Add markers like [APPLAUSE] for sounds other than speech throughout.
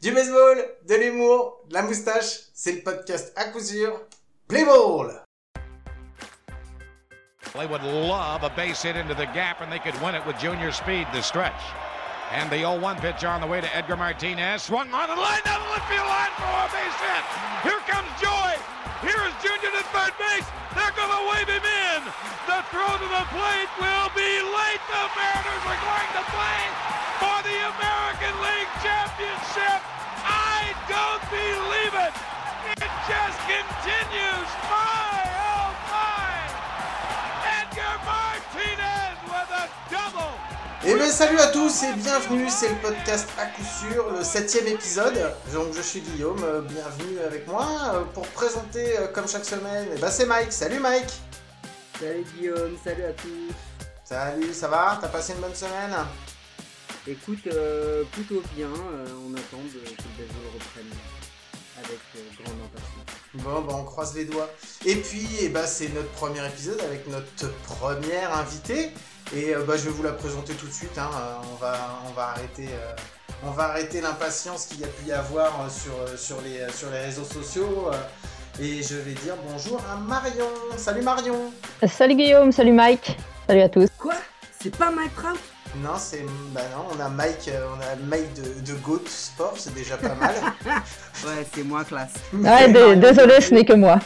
Du baseball, de l'humour, de la moustache, c'est le podcast à coup sûr. Play ball! They would love a base hit into the gap, and they could win it with junior speed the stretch. And the 0-1 pitch on the way to Edgar Martinez. Swung on the line down the left field line for a base hit. Here comes Joy. Here is Junior to third base. They're going to wave him in. The throw to the plate will be late. The Mariners are going to play for the American League Championship. I don't believe it. It just continues. My, oh my. Edgar Martinez with a double. Eh bien salut à tous et bienvenue, c'est le podcast à coup sûr, le septième épisode. Donc je suis Guillaume, euh, bienvenue avec moi euh, pour présenter euh, comme chaque semaine. Et bah c'est Mike, salut Mike Salut Guillaume, salut à tous. Salut, ça va? T'as passé une bonne semaine? Écoute, euh, plutôt bien, euh, on attend de, que le baseball reprenne avec euh, grande impatience. Bon bah on croise les doigts. Et puis eh bah, c'est notre premier épisode avec notre première invitée. Et euh, bah, je vais vous la présenter tout de suite. hein. Euh, on, va, on va arrêter, euh, on va arrêter l'impatience qu'il y a pu y avoir sur, sur, les, sur les réseaux sociaux. et je vais dire bonjour à Marion. Salut Marion. Salut Guillaume, salut Mike, salut à tous. Quoi? C'est pas Mike Trout? Non, c'est bah non, on a Mike, euh, on a Mike de, de Goat Sport, c'est déjà pas mal. [LAUGHS] Ouais, c'est moins classe. Ouais, dé- désolé, ce n'est que moi.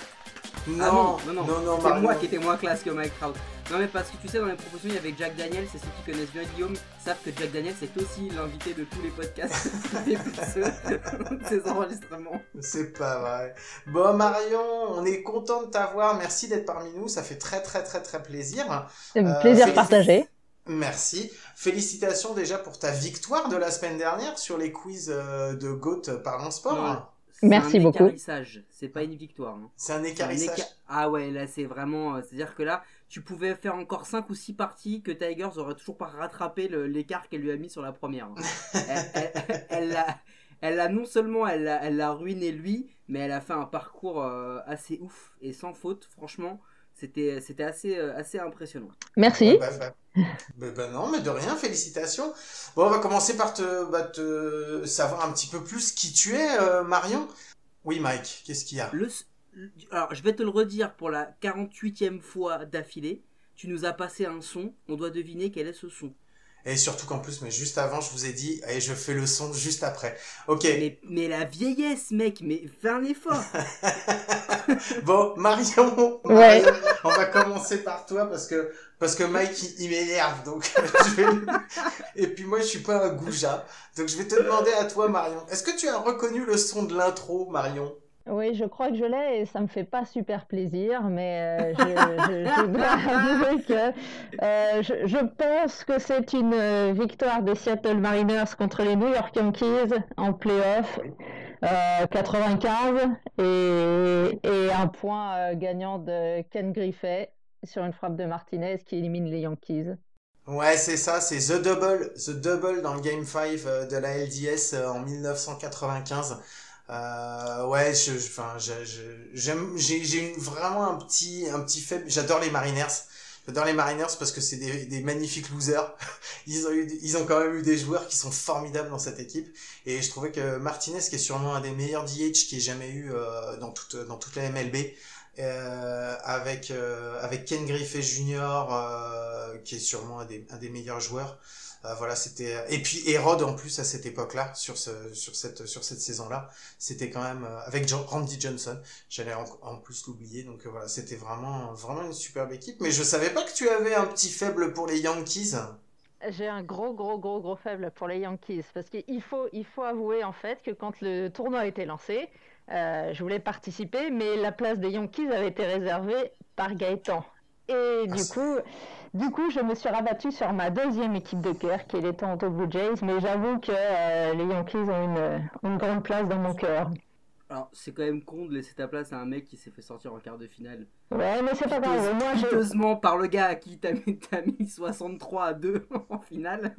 non, Ah non, non, non, non, non, c'est Marion. moi qui étais moins classe que Mike Trout. Non mais parce que tu sais, dans les propositions, il y avait Jack Daniels, et ceux qui connaissent bien Guillaume savent que Jack Daniels est aussi l'invité de tous les podcasts [LAUGHS] des de ces enregistrements. C'est pas vrai. Bon Marion, on est content de t'avoir. Merci d'être parmi nous. Ça fait très très très très plaisir. C'est un Euh, plaisir félici- partagé. Merci. Félicitations déjà pour ta victoire de la semaine dernière sur les quiz euh, de GOAT Parlons Sport. Merci un beaucoup. c'est pas une victoire. hein. C'est un Un écarissage. éca- Ah ouais, là c'est vraiment. euh, C'est-à-dire que là, tu pouvais faire encore 5 ou 6 parties que Tigers aurait toujours pas rattrapé l'écart qu'elle lui a mis sur la première. [LAUGHS] elle, l'a, elle l'a non seulement elle l'a, elle l'a ruiné lui, mais elle a fait un parcours euh, assez ouf et sans faute. Franchement, c'était, c'était assez, euh, assez impressionnant. Merci. Bah, bah, bah, bah non, mais de rien, félicitations. Bon, on va commencer par te, bah, te savoir un petit peu plus qui tu es, euh, Marion. Oui, Mike, qu'est-ce qu'il y a? Le, alors, je vais te le redire pour la 48e fois d'affilée. Tu nous as passé un son, on doit deviner quel est ce son. Et surtout qu'en plus, mais juste avant, je vous ai dit, et je fais le son juste après. Ok, Mais, mais la vieillesse, mec, mais fais un effort. [LAUGHS] bon, Marion, Ouais. On va commencer par toi parce que parce que Mike il, il m'énerve donc [LAUGHS] je vais et puis moi je suis pas un goujat donc je vais te demander à toi Marion est-ce que tu as reconnu le son de l'intro Marion? Oui, je crois que je l'ai et ça me fait pas super plaisir, mais euh, [LAUGHS] je, je- je dois avouer que euh, je, je pense que c'est une euh, victoire des Seattle Mariners contre les New York Yankees en playoff euh, 95 et, et un point gagnant de Ken Griffey sur une frappe de Martinez qui élimine les Yankees. Ouais, c'est ça, c'est The Double, The Double dans le Game 5 euh, de la LDS en 1995. Euh, ouais, je, enfin, j'aime, j'ai, vraiment un petit, un petit faible. J'adore les Mariners. J'adore les Mariners parce que c'est des, des magnifiques losers. [LAUGHS] Ils ont eu, ils ont quand même eu des joueurs qui sont formidables dans cette équipe. Et je trouvais que Martinez, qui est sûrement un des meilleurs DH qui ait jamais eu euh, dans toute, dans toute la MLB, euh, avec euh, avec Ken Griffey Jr. euh, qui est sûrement un des, un des meilleurs joueurs. Euh, voilà, c'était et puis Hérode en plus à cette époque-là sur ce sur cette sur cette saison-là, c'était quand même euh, avec John- Randy Johnson. J'allais en, en plus l'oublier donc euh, voilà, c'était vraiment vraiment une superbe équipe. Mais je savais pas que tu avais un petit faible pour les Yankees. J'ai un gros, gros, gros, gros faible pour les Yankees parce qu'il faut, il faut avouer en fait que quand le tournoi a été lancé, euh, je voulais participer, mais la place des Yankees avait été réservée par Gaëtan. Et Ah, du coup, du coup, je me suis rabattue sur ma deuxième équipe de cœur, qui est les Toronto Blue Jays, mais j'avoue que euh, les Yankees ont une, une grande place dans mon cœur. Alors, c'est quand même con de laisser ta place à un mec qui s'est fait sortir en quart de finale. Ouais, mais c'est pas grave. Moi, je- par le gars à qui t'as mis, t'as mis 63 à 2 [LAUGHS] en finale.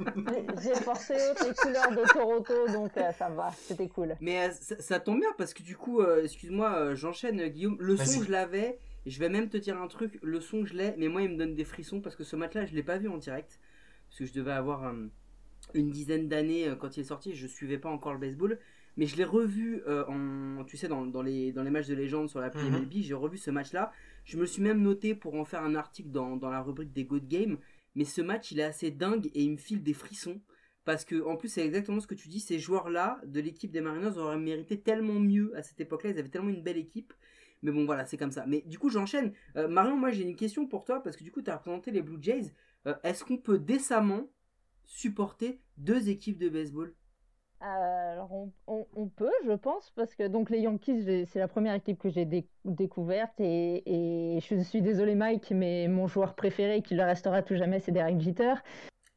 j'ai haute les couleurs de Toronto, donc euh, ça va, c'était cool. Mais euh, ça, ça tombe bien parce que du coup, euh, excuse-moi, j'enchaîne Guillaume. Le Vas-y. son, je l'avais. Je vais même te dire un truc. Le son, je l'ai. Mais moi, il me donne des frissons parce que ce match-là, je l'ai pas vu en direct. Parce que je devais avoir euh, une dizaine d'années euh, quand il est sorti. Je suivais pas encore le baseball. mais je l'ai revu euh, en, tu sais, dans, dans, les, dans les matchs de légende sur la Mhm. MLB. J'ai revu ce match-là. Je me suis même noté pour en faire un article dans, dans la rubrique des Good Games. Mais ce match, il est assez dingue et il me file des frissons. Parce que, en plus, c'est exactement ce que tu dis. Ces joueurs-là de l'équipe des Mariners auraient mérité tellement mieux à cette époque-là. Ils avaient tellement une belle équipe. Mais bon, voilà, c'est comme ça. Mais du coup, j'enchaîne. Euh, Marion, moi, j'ai une question pour toi. Parce que du coup, tu as représenté les Blue Jays. Euh, Est-ce qu'on peut décemment supporter deux équipes de baseball? Euh, alors on, peut, je pense, parce que donc les Yankees, c'est la première équipe que j'ai dé- découverte et, et je suis désolée Mike, mais mon joueur préféré qui le restera tout jamais, c'est Derek Jeter.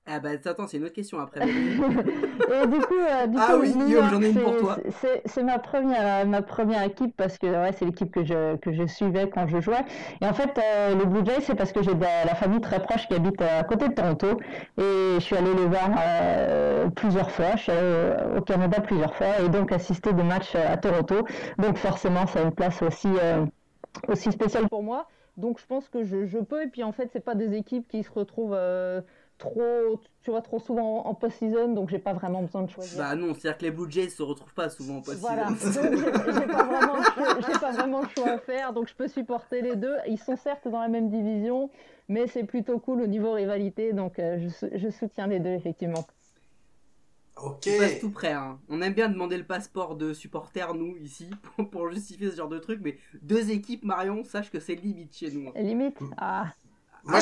Ah bah attends, c'est une autre question après. [LAUGHS] et du coup, euh, du Ah coup, oui, Guillaume, j'en ai une c'est- pour toi. C'est ma première, euh, ma première équipe parce que ouais, c'est l'équipe que je, que je suivais quand je jouais. Et en fait, euh, les Blue Jays, c'est parce que j'ai de la, famille très proche qui habite à côté de Toronto. Et je suis allé les voir euh, plusieurs fois. Je suis allé euh, au Canada plusieurs fois et donc assister des matchs euh, à Toronto. Donc forcément, ça a une place aussi, euh, aussi spéciale pour moi. Donc je pense que je, je peux. Et puis en fait, c'est pas des équipes qui se retrouvent euh, trop, tu vois, trop souvent en, post-season. Donc j'ai pas vraiment besoin de choisir. Bah non, c'est-à-dire que les Blue Jays se retrouvent pas souvent en post Voilà, donc j'ai pas, vraiment le choix- j'ai pas vraiment le choix à faire, donc je peux supporter les deux. Ils sont certes dans la même division, mais c'est plutôt cool au niveau rivalité, donc euh, je, sou- je soutiens les deux effectivement. Ok. Tu passes tout près. Hein. On aime bien demander le passeport de supporters, nous, ici, [LAUGHS] pour, pour justifier ce genre de truc, mais deux équipes, Marion, sache que c'est limite chez nous. hein. Limite, ah, Moi,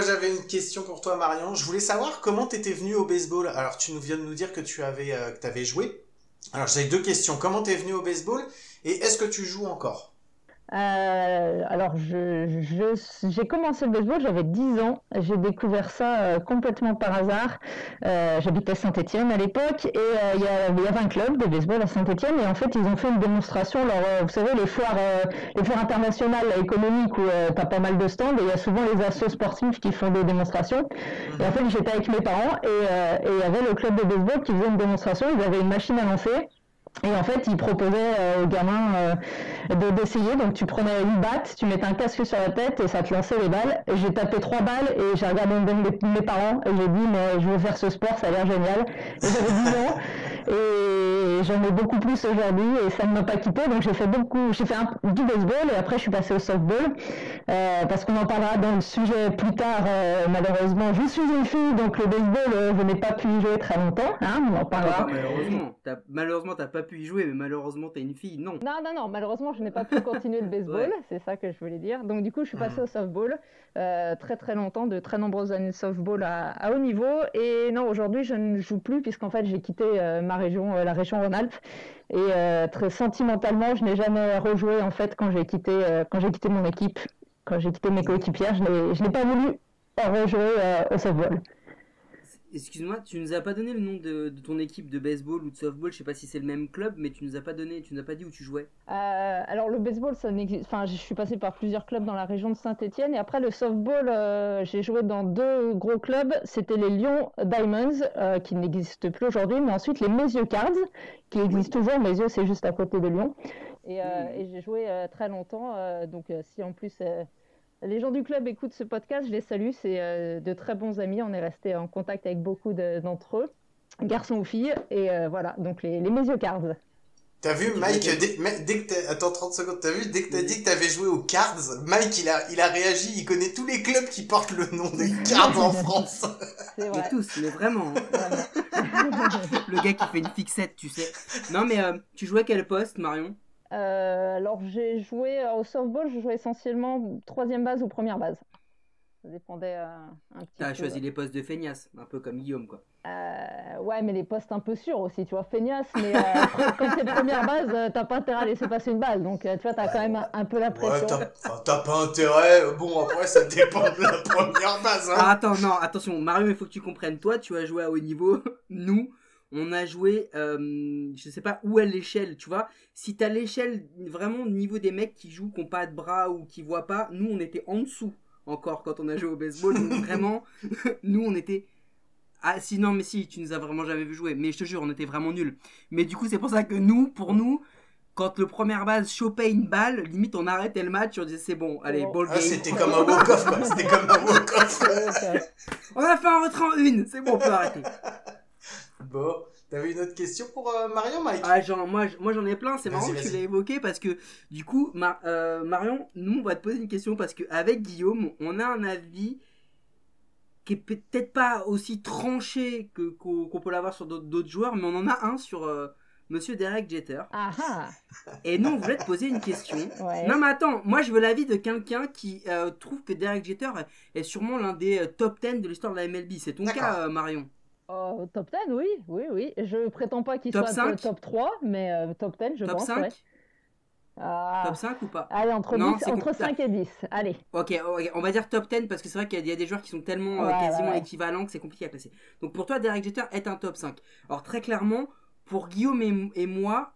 Ah, j'avais une question pour toi, Marion. Je voulais savoir comment t'étais venu au baseball. Alors, tu nous viens de nous dire que tu avais, euh, que t'avais joué. Alors, j'ai deux questions. Comment t'es venu au baseball et est-ce que tu joues encore? Euh, alors, je, je- j'ai commencé le baseball, j'avais 10 ans. J'ai découvert ça euh, complètement par hasard. Euh, J'habitais Saint-Étienne à l'époque et euh, il y, avait un club de baseball à Saint-Étienne et en fait, ils ont fait une démonstration. Alors, euh, vous savez, les foires, euh, les foires internationales économiques où tu as pas mal de stands et il y a souvent les assos sportifs qui font des démonstrations. Et en fait, j'étais avec mes parents et il y avait le club de baseball qui faisait une démonstration. Ils avaient une machine à lancer. Et en fait, ils proposaient euh, aux gamins euh, de- d'essayer. Donc, tu prenais une batte, tu mettais un casque sur la tête et ça te lançait les balles. J'ai tapé trois balles et j'ai regardé une de mes, mes parents et j'ai dit, mais je veux faire ce sport, ça a l'air génial. Et j'avais 10 ans [LAUGHS] et j'en ai beaucoup plus aujourd'hui et ça ne m'a pas quitté. Donc, j'ai fait beaucoup, j'ai fait un- du baseball et après, je suis passée au softball euh, parce qu'on en parlera dans le sujet plus tard. euh, malheureusement, je suis une fille, donc le baseball, euh, je n'ai pas pu y jouer très longtemps. Hein, on en parlera. malheureusement, t'as, malheureusement, t'as pas pu y jouer, mais malheureusement, t'es une fille. Non. Non, non, non, malheureusement, je n'ai pas pu continuer le [LAUGHS] baseball, Ouais. c'est ça que je voulais dire. Donc, du coup, je suis passée Mhm. au softball euh, très très longtemps, de très nombreuses années de softball à, à haut niveau. Et non, aujourd'hui, je ne joue plus, puisqu'en fait, j'ai quitté euh, ma région, euh, la région Rhône-Alpes. Et très sentimentalement, je n'ai jamais rejoué, en fait, quand j'ai quitté, quand j'ai quitté mon équipe, quand j'ai quitté mes coéquipières, je n'ai- je n'ai pas voulu rejouer au softball. Excuse-moi, tu nous as pas donné le nom de, de ton équipe de baseball ou de softball, je sais pas si c'est le même club, mais tu nous as pas donné, tu nous as pas dit où tu jouais. Euh, alors le baseball, ça n'existe. Enfin, je suis passée par plusieurs clubs dans la région de Saint-Étienne et après le softball, euh, j'ai joué dans deux gros clubs. C'était les Lyon Diamonds euh, qui n'existent plus aujourd'hui, mais ensuite les Mesieux Cards qui existent toujours. Mesieux, c'est juste à côté de Lyon. Et, et j'ai joué très longtemps. donc si en plus les gens du club écoutent ce podcast, je les salue. C'est euh, de très bons amis. On est resté en contact avec beaucoup de- d'entre eux, garçons ou filles. Et euh, voilà, donc les, les Mesieux Cards. T'as vu, Mike, dès, que t'as, attends 30 secondes, t'as vu, dès que t'as dit que t'avais joué aux Cards, Mike, il a, il a réagi, il connaît tous les clubs qui portent le nom des [LAUGHS] Cards en France. C'est Mais tous, mais vraiment. hein. vraiment. [LAUGHS] Le gars qui fait une fixette, tu sais. Non, mais euh, tu jouais quel poste, Marion? Euh, alors j'ai joué euh, au softball, je jouais essentiellement troisième base ou première base. Ça dépendait euh, un petit T'as peu. choisi les postes de feignasse, un peu comme Guillaume, quoi. Euh, ouais, mais les postes un peu sûrs aussi, tu vois, feignasse, mais euh, [LAUGHS] quand- c'est première base, euh, t'as pas intérêt à laisser passer une balle, donc euh, tu vois, t'as quand même un, un peu la Ouais, pression. t'as, enfin, t'as pas intérêt. Bon, après, ça dépend de la première base, hein. Ah, attends, non, attention, Marion, il faut que tu comprennes. Toi, tu as joué à haut niveau. [LAUGHS] Nous, on a joué, euh, je sais pas où est l'échelle, tu vois. Si t'as l'échelle vraiment au niveau des mecs qui jouent, qui ont pas de bras ou qui voient pas, nous, on était en dessous encore quand on a joué au baseball. Donc, [LAUGHS] vraiment, [LAUGHS] nous, on était. Ah, si, non, mais si, tu nous as vraiment jamais vu jouer. Mais je te jure, on était vraiment nuls. Mais du coup, c'est pour ça que nous, pour nous, quand le première base chopait une balle, limite, on arrêtait le match, on disait c'est bon, allez, ball Ah, game. c'était comme un walk-off, quoi. C'était comme un walk-off. On a fait un retrait en une, c'est bon, on peut arrêter. [LAUGHS] Bon. T'avais une autre question pour euh, Marion, Mike? Ah, genre, Moi, moi j'en ai plein, c'est marrant que tu l'aies évoqué parce que du coup, euh, Marion, nous on va te poser une question parce qu'avec Guillaume, on a un avis qui est peut-être pas aussi tranché que qu'on peut l'avoir sur d'autres joueurs, mais on en a un sur euh, Monsieur Derek Jeter. Ah ah Et nous on voulait te poser une question. [LAUGHS] Ouais. Non mais attends, moi je veux l'avis de quelqu'un qui euh, trouve que Derek Jeter est sûrement l'un des euh, top 10 de l'histoire de la MLB. C'est ton cas, euh, Marion Oh, top 10, oui, oui, oui. Je prétends pas qu'il soit 5? t- top 3, mais euh, top 10, je Top pense. 5 ouais. Ah. Top 5 ou pas? Allez, entre, Non, 10 c'est entre compliqué. 5 et 10. Allez. Ok, ok, on va dire top 10 parce que c'est vrai qu'il y, a- des joueurs qui sont tellement euh, Ouais, quasiment ouais, ouais. équivalents que c'est compliqué à classer. Donc pour toi, Derek Jeter est un top 5. Alors très clairement, pour Guillaume et, et moi,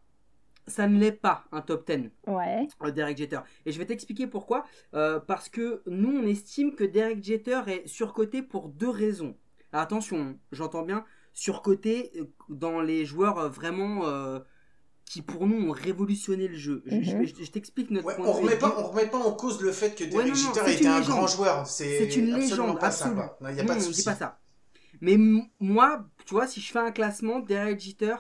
ça ne l'est pas un top 10, Ouais. euh, Derek Jeter. Et je vais t'expliquer pourquoi. Euh, parce que nous, on estime que Derek Jeter est surcoté pour deux raisons. Alors, attention, j'entends bien surcoté euh, dans les joueurs euh, vraiment euh, qui pour nous ont révolutionné le jeu. Je, Mhm. je- je t'explique notre Ouais, point on de vue. remet pas, on remet pas en cause le fait que Derek Ouais, non, non, était une un légende. grand joueur. C'est C'est une absolument légende pas ça, absolue. quoi. Non, Il y a Non, pas de souci. pas ça. Mais m- moi, tu vois, si je fais un classement, Derek Jeter,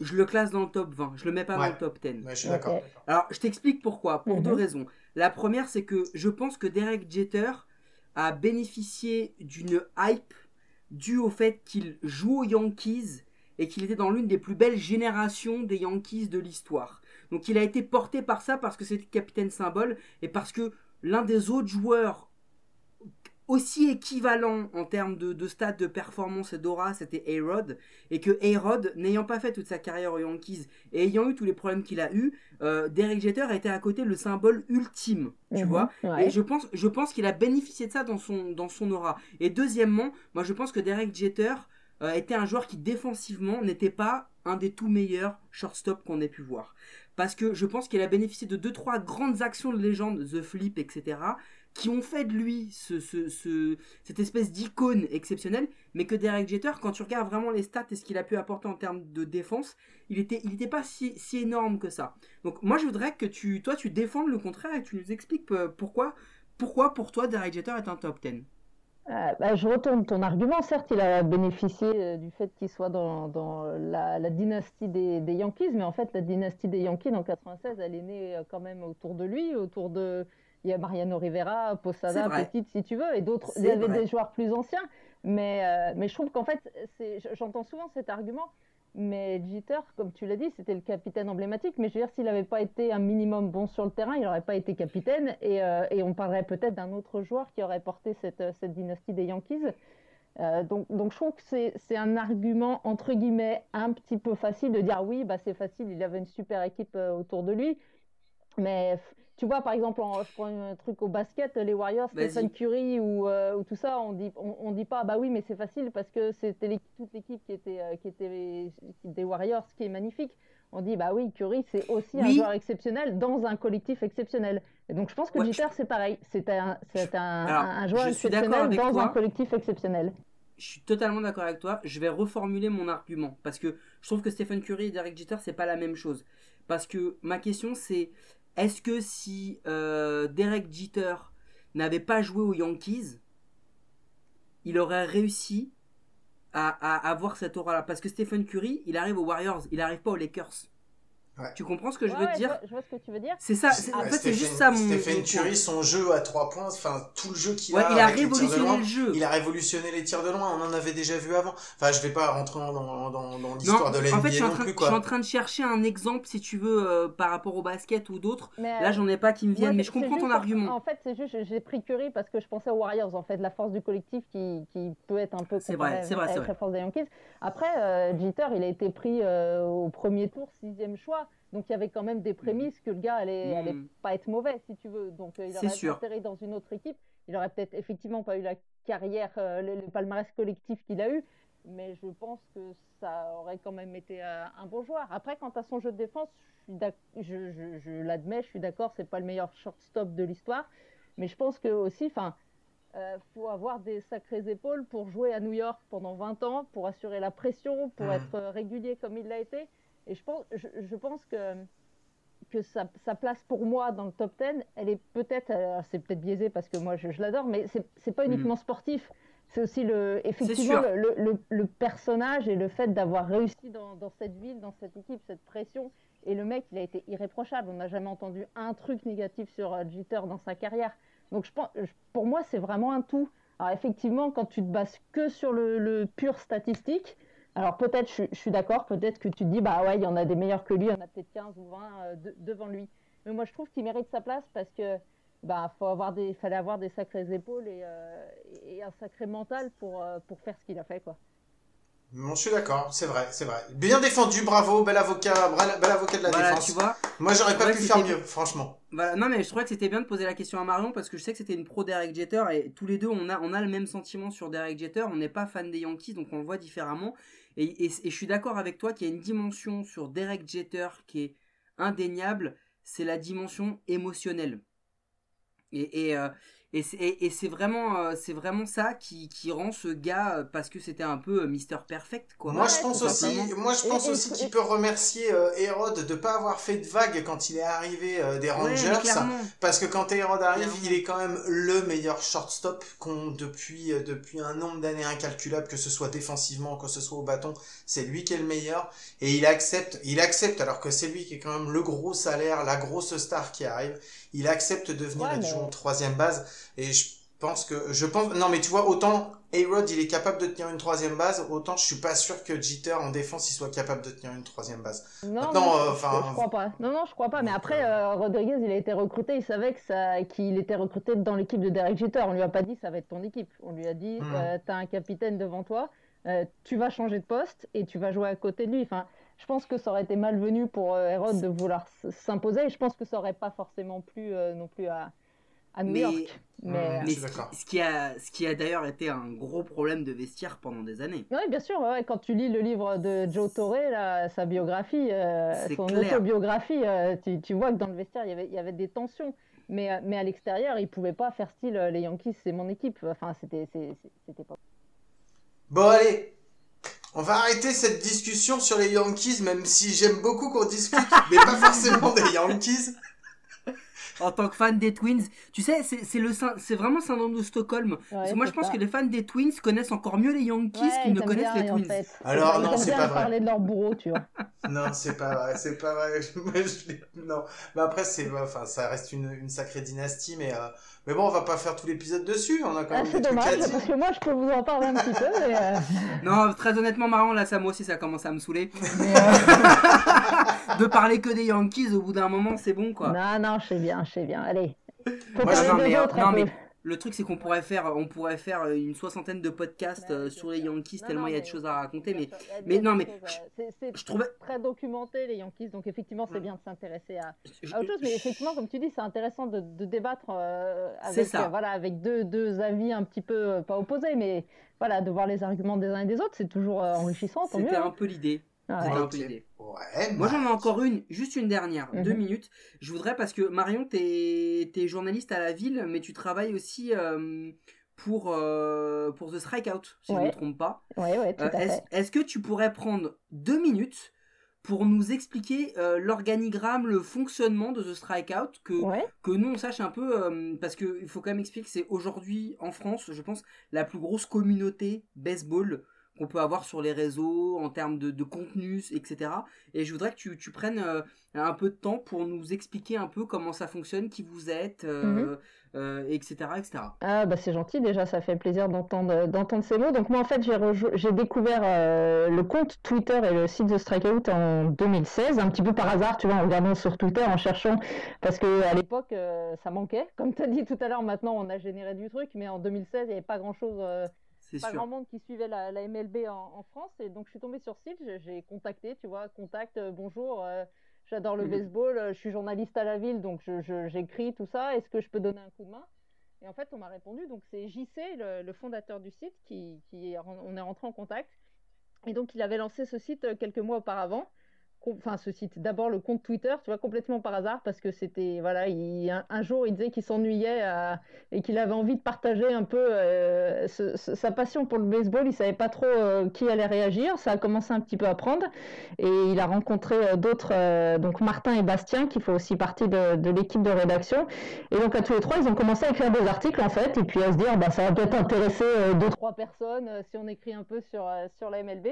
je le classe dans le top 20. Je le mets pas Ouais. dans le top 10. Ouais, je suis d'accord. Alors, je t'explique pourquoi. Pour Mhm. deux raisons. La première, c'est que je pense que Derek Jeter a bénéficié d'une hype due au fait qu'il joue aux Yankees et qu'il était dans l'une des plus belles générations des Yankees de l'histoire. Donc il a été porté par ça parce que c'était capitaine symbole et parce que l'un des autres joueurs aussi équivalent en termes de, de stats de performance et d'aura, c'était A-Rod. Et que A-Rod, n'ayant pas fait toute sa carrière aux Yankees et ayant eu tous les problèmes qu'il a eu, euh, Derek Jeter était à côté le symbole ultime, tu Mhm. vois. Ouais. Et je pense, je pense qu'il a bénéficié de ça dans son, dans son aura. Et deuxièmement, moi je pense que Derek Jeter euh, était un joueur qui défensivement n'était pas un des tout meilleurs shortstop qu'on ait pu voir. Parce que je pense qu'il a bénéficié de deux trois grandes actions de légende, The Flip, etc., qui ont fait de lui ce, ce- ce- cette espèce d'icône exceptionnelle, mais que Derek Jeter, quand tu regardes vraiment les stats et ce qu'il a pu apporter en termes de défense, il était, il était pas si, énorme que ça. Donc moi je voudrais que tu, toi tu défendes le contraire et tu nous expliques euh, pourquoi, pourquoi pour toi Derek Jeter est un top 10. Euh, bah, je retourne ton argument. Certes, il a bénéficié euh, du fait qu'il soit dans, la, dynastie des, des Yankees, mais en fait, la dynastie des Yankees en 96, elle est née euh, quand même autour de lui, autour de. Il y a Mariano Rivera, Posada, vrai. Petit, si tu veux, et d'autres. Il y avait vrai. des joueurs plus anciens, mais, euh, mais je trouve qu'en fait, j'entends souvent cet argument. Mais Jeter, comme tu l'as dit, c'était le capitaine emblématique. Mais je veux dire, s'il n'avait pas été un minimum bon sur le terrain, il n'aurait pas été capitaine. Et, euh, et on parlerait peut-être d'un autre joueur qui aurait porté cette, euh, cette dynastie des Yankees. Euh, donc, donc je trouve que c'est un argument, entre guillemets, un petit peu facile de dire oui, bah, c'est facile, il avait une super équipe autour de lui. Mais tu vois, par exemple, en, je prends un truc au basket, les Warriors. Stephen Curry ou, euh, ou tout ça, on dit, on, on dit pas, bah oui, mais c'est facile parce que c'était toute l'équipe qui était, euh, qui était des Warriors, ce qui est magnifique. On dit, bah oui, Curry, c'est aussi un joueur exceptionnel dans un collectif exceptionnel. Et donc, je pense que Ouais, Jeter, c'est pareil. C'est un, c'est un, Alors, un- un joueur exceptionnel dans un collectif exceptionnel. Je suis totalement d'accord avec toi. Je vais reformuler mon argument parce que je trouve que Stephen Curry et Derek Jeter c'est pas la même chose. Parce que ma question c'est est-ce que si euh, Derek Jeter n'avait pas joué aux Yankees, il aurait réussi à, avoir cette aura-là? Parce que Stephen Curry, il arrive aux Warriors, il arrive pas aux Lakers. Ouais. Tu comprends ce que je veux ouais, te dire je vois ce que tu veux dire. C'est ça. c'est- En Ouais, fait, c'est Stephen- juste ça mon. Stephen. Curry, son jeu à 3 points, enfin tout le jeu qu'il Ouais, a, il a révolutionné loin, le jeu. il a révolutionné les tirs de loin. On en avait déjà vu avant. Enfin, je vais pas rentrer dans, dans, dans, dans l'histoire de en l'NBA fait, je suis en, non train, plus je suis en train de chercher un exemple, si tu veux, euh, par rapport au basket ou d'autres. Mais, Là, j'en ai pas qui me viennent, mais je comprends ton argument. En fait, c'est juste, j'ai pris Curry parce que je pensais aux Warriors, en fait, la force du collectif qui, qui peut être un peu C'est vrai, c'est vrai, c'est vrai. la force des Yankees. Après, euh, Jeter, il a été pris euh, au premier tour, sixième choix. Donc, il y avait quand même des prémices que le gars allait, allait pas être mauvais, si tu veux. Donc, euh, il aurait sûr. atterri dans une autre équipe. Il aurait peut-être effectivement pas eu la carrière, euh, le, le palmarès collectif qu'il a eu. Mais je pense que ça aurait quand même été euh, un bon joueur. Après, quant à son jeu de défense, je, l'admets, je suis d'accord, c'est pas le meilleur shortstop de l'histoire. Mais je pense que aussi, enfin, euh, faut avoir des sacrées épaules pour jouer à New York pendant 20 ans, pour assurer la pression, pour Mhm. être régulier comme il l'a été. Et je pense, je, je pense que que sa, sa place pour moi dans le top 10, elle est peut-être, c'est peut-être biaisé parce que moi je, je l'adore, mais c'est pas Mhm. uniquement sportif. c'est aussi le, effectivement le, le, le, personnage et le fait d'avoir réussi dans, dans, cette ville, dans cette équipe, cette pression. Et le mec, il a été irréprochable. On n'a jamais entendu un truc négatif sur euh, Jeter dans sa carrière. Donc je pense, pour moi, c'est vraiment un tout. Alors effectivement, quand tu te bases que sur le, pur statistique, alors peut-être, je, suis d'accord, peut-être que tu te dis, bah ouais, il y en a des meilleurs que lui, il y en a peut-être 15 ou 20 euh, devant lui. Mais moi, je trouve qu'il mérite sa place parce que bah, faut avoir des, fallait avoir des sacrées épaules et, euh, et un sacré mental pour, euh, pour faire ce qu'il a fait, quoi. je suis d'accord, c'est vrai, c'est vrai. Bien défendu, bravo, bel avocat, bel avocat de la défense. Tu vois, Moi, j'aurais pas pu faire mieux, franchement. non, mais je trouvais que c'était bien de poser la question à Marion parce que je sais que c'était une pro Derek Jeter et tous les deux, on a, on a le même sentiment sur Derek Jeter. On n'est pas fan des Yankees, donc on le voit différemment. Et, je suis d'accord avec toi qu'il y a une dimension sur Derek Jeter qui est indéniable, c'est la dimension émotionnelle. Et, et, euh, et c'est vraiment, euh, c'est vraiment ça qui, qui, rend ce gars, euh, parce que c'était un peu Mister Perfect, quoi. Moi, je pense aussi, moi, je pense aussi qu'il peut remercier Hérode de pas avoir fait de vague quand il est arrivé des Rangers. parce que quand Hérode arrive, il est quand même le meilleur shortstop qu'on, depuis, depuis un nombre d'années incalculable, que ce soit défensivement, que ce soit au bâton. C'est lui qui est le meilleur. Et il accepte, il accepte, alors que c'est lui qui est quand même le gros salaire, la grosse star qui arrive il accepte de venir être joué en troisième base. Et je pense que, je pense, non mais tu vois, autant A-Rod il est capable de tenir une troisième base, autant je suis pas sûr que Jeter en défense il soit capable de tenir une troisième base. Non, non, euh, enfin, je, crois pas. Non, non, je crois pas. Mais après, euh, Rodriguez, il a été recruté, il savait que ça, qu'il était recruté dans l'équipe de Derek Jeter. On lui a pas dit ça va être ton équipe. On lui a dit, hmm. euh, tu as un capitaine devant toi, tu vas changer de poste et tu vas jouer à côté de lui. Enfin, je pense que ça aurait été malvenu pour Hérode de vouloir s'imposer et je pense que ça aurait pas forcément plu non plus à, à New York. Mais, ce, qui a, ce qui a d'ailleurs été un gros problème de vestiaire pendant des années. Oui, bien sûr. quand tu lis le livre de Joe Torre, sa biographie, euh, son autobiographie, euh, tu, vois que dans le vestiaire, il y avait, il y avait des tensions. Mais, euh, mais à l'extérieur, il ne pouvait pas faire style les Yankees, c'est mon équipe. Enfin, c'était pas. Bon, allez, on va arrêter cette discussion sur les Yankees, même si j'aime beaucoup qu'on discute, mais pas forcément des [LAUGHS] Yankees en tant que fan des Twins. Tu sais, c'est le c'est vraiment le syndrome de Stockholm. moi, je pense que les fans des Twins connaissent encore mieux les Yankees qu'ils ne connaissent les Twins. [LAUGHS] Alors non, c'est pas vrai. parler de leur bourreau, tu vois. [LAUGHS] non, c'est pas vrai, c'est pas vrai. [LAUGHS] non, mais après c'est, enfin, ça reste une, une sacrée dynastie, mais. Euh... Mais bon, on va pas faire tout l'épisode dessus. On a quand ah, même. c'est dommage parce que moi, je peux vous en parler un petit peu. Mais euh, [LAUGHS] Non, très honnêtement, marrant là, ça moi aussi, ça commence à me saouler. Mais, euh, [LAUGHS] de parler que des Yankees, au bout d'un moment, c'est bon, quoi. Non, non, je sais bien, je sais bien. Allez. Faut moi, non, mais, non, mais le truc, c'est qu'on pourrait faire, on pourrait faire une soixantaine de podcasts euh, sur les Yankees tellement il y a de choses à raconter. Mais, mais non, mais je, trouve très documenté les Yankees, donc effectivement, c'est bien de s'intéresser à, autre chose. Mais effectivement, comme tu dis, c'est intéressant de, débattre euh, avec, euh, voilà, avec deux, deux avis un petit peu pas opposés, mais voilà, de voir les arguments des uns et des autres, c'est toujours enrichissant. C'était un hein. peu l'idée. Moi j'en ai encore une, juste une dernière, deux mhm. minutes. Je voudrais parce que Marion, t'es es journaliste à la ville, mais tu travailles aussi euh, pour, euh, pour The Strikeout, si je ne me trompe pas. Euh, est-ce que tu pourrais prendre deux minutes pour nous expliquer l'organigramme, le fonctionnement de The Strikeout, que, que nous on sache un peu, parce qu'il faut quand même expliquer que c'est aujourd'hui en France, je pense, la plus grosse communauté baseball qu'on peut avoir sur les réseaux en termes de, de contenu, etc. Et je voudrais que tu, tu prennes euh, un peu de temps pour nous expliquer un peu comment ça fonctionne, qui vous êtes, etc., euh, mhm. euh, etc. Ah bah c'est gentil déjà, ça fait plaisir d'entendre ces mots. Donc moi en fait j'ai découvert le compte Twitter et le site The Strikeout en 2016, un petit peu par hasard, tu vois, en regardant sur Twitter, en cherchant, parce que à l'époque ça manquait. Comme tu as dit tout à l'heure, maintenant on a généré du truc, mais en 2016 il n'y avait pas grand pas grand monde qui suivait la, MLB en, France. Et donc, je suis tombée sur site, j'ai contacté, tu vois, contact, euh, bonjour, euh, j'adore le mhm. baseball, euh, je suis journaliste à la ville, donc j'écris tout ça, est-ce que je peux donner un coup de main? Et en fait, on m'a répondu, donc c'est JC, le, fondateur du site, qui, qui on est rentré en contact. Et donc, il avait lancé ce site quelques mois auparavant enfin ce site, d'abord le compte Twitter, tu vois, complètement par hasard, parce que c'était, voilà, il, un, jour il disait qu'il s'ennuyait et qu'il avait envie de partager un peu sa passion pour le baseball. Il savait pas trop qui allait réagir. Ça a commencé un petit peu à prendre et il a rencontré d'autres, donc Martin et Bastien, qui font aussi partie de, de l'équipe de rédaction. Et donc à tous les trois, ils ont commencé à écrire des articles en fait, et puis à se dire, bah, ça va peut-être intéresser deux trois personnes si on écrit un peu sur sur la MLB.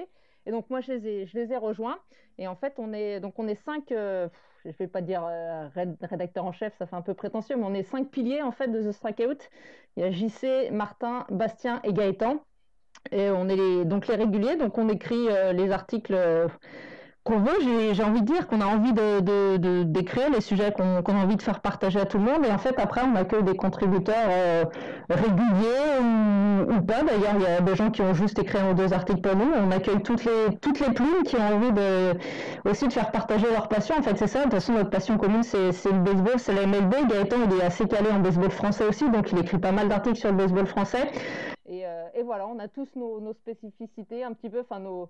Et donc moi je les ai, je les ai rejoints. Et en fait on est donc on est cinq, euh, je vais pas dire euh, rédacteur en chef, ça fait un peu prétentieux, mais on est cinq piliers en fait de The Strikeout. Il y a JC, Martin, Bastien et Gaëtan. Et on est les, donc les réguliers, donc on écrit euh, les articles qu'on veut. J'ai envie de dire qu'on a envie de, d'écrire les sujets qu'on a envie de faire partager à tout le monde. Et en fait, après, on accueille des contributeurs euh, réguliers ou, pas. D'ailleurs, il y a des gens qui ont juste écrit un ou deux articles pour nous. On accueille toutes les, toutes les plumes qui ont envie de, aussi de faire partager leur passion. En fait, c'est ça. De toute façon, notre passion commune, c'est le baseball, c'est la MLB. Gaëtan, il est assez calé en baseball français aussi. Donc, il écrit pas mal d'articles sur le baseball français. Et, euh, et, voilà, on a tous nos, nos spécificités, un petit peu, enfin, nos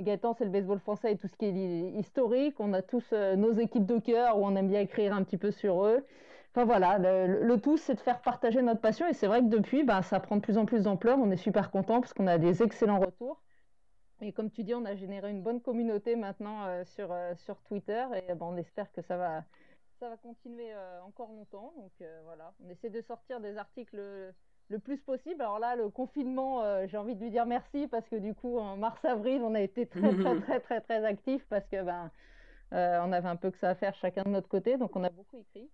Gaëtan, c'est le baseball français et tout ce qui est historique. On a tous euh, nos équipes de cœur où on aime bien écrire un petit peu sur eux. Enfin voilà, le, tout, c'est de faire partager notre passion. Et c'est vrai que depuis, bah, ça prend de plus en plus d'ampleur. On est super content parce qu'on a des excellents retours. Et comme tu dis, on a généré une bonne communauté maintenant euh, sur, euh, sur Twitter. Et bah, on espère que ça va, ça va continuer encore longtemps. Donc voilà, on essaie de sortir des articles le plus possible. Alors là, le confinement, euh, j'ai envie de lui dire merci parce que du coup, en mars-avril, on a été très, [LAUGHS] très, très, très, très actifs parce que ben, euh, on avait un peu que ça à faire chacun de notre côté, donc on a beaucoup écrit.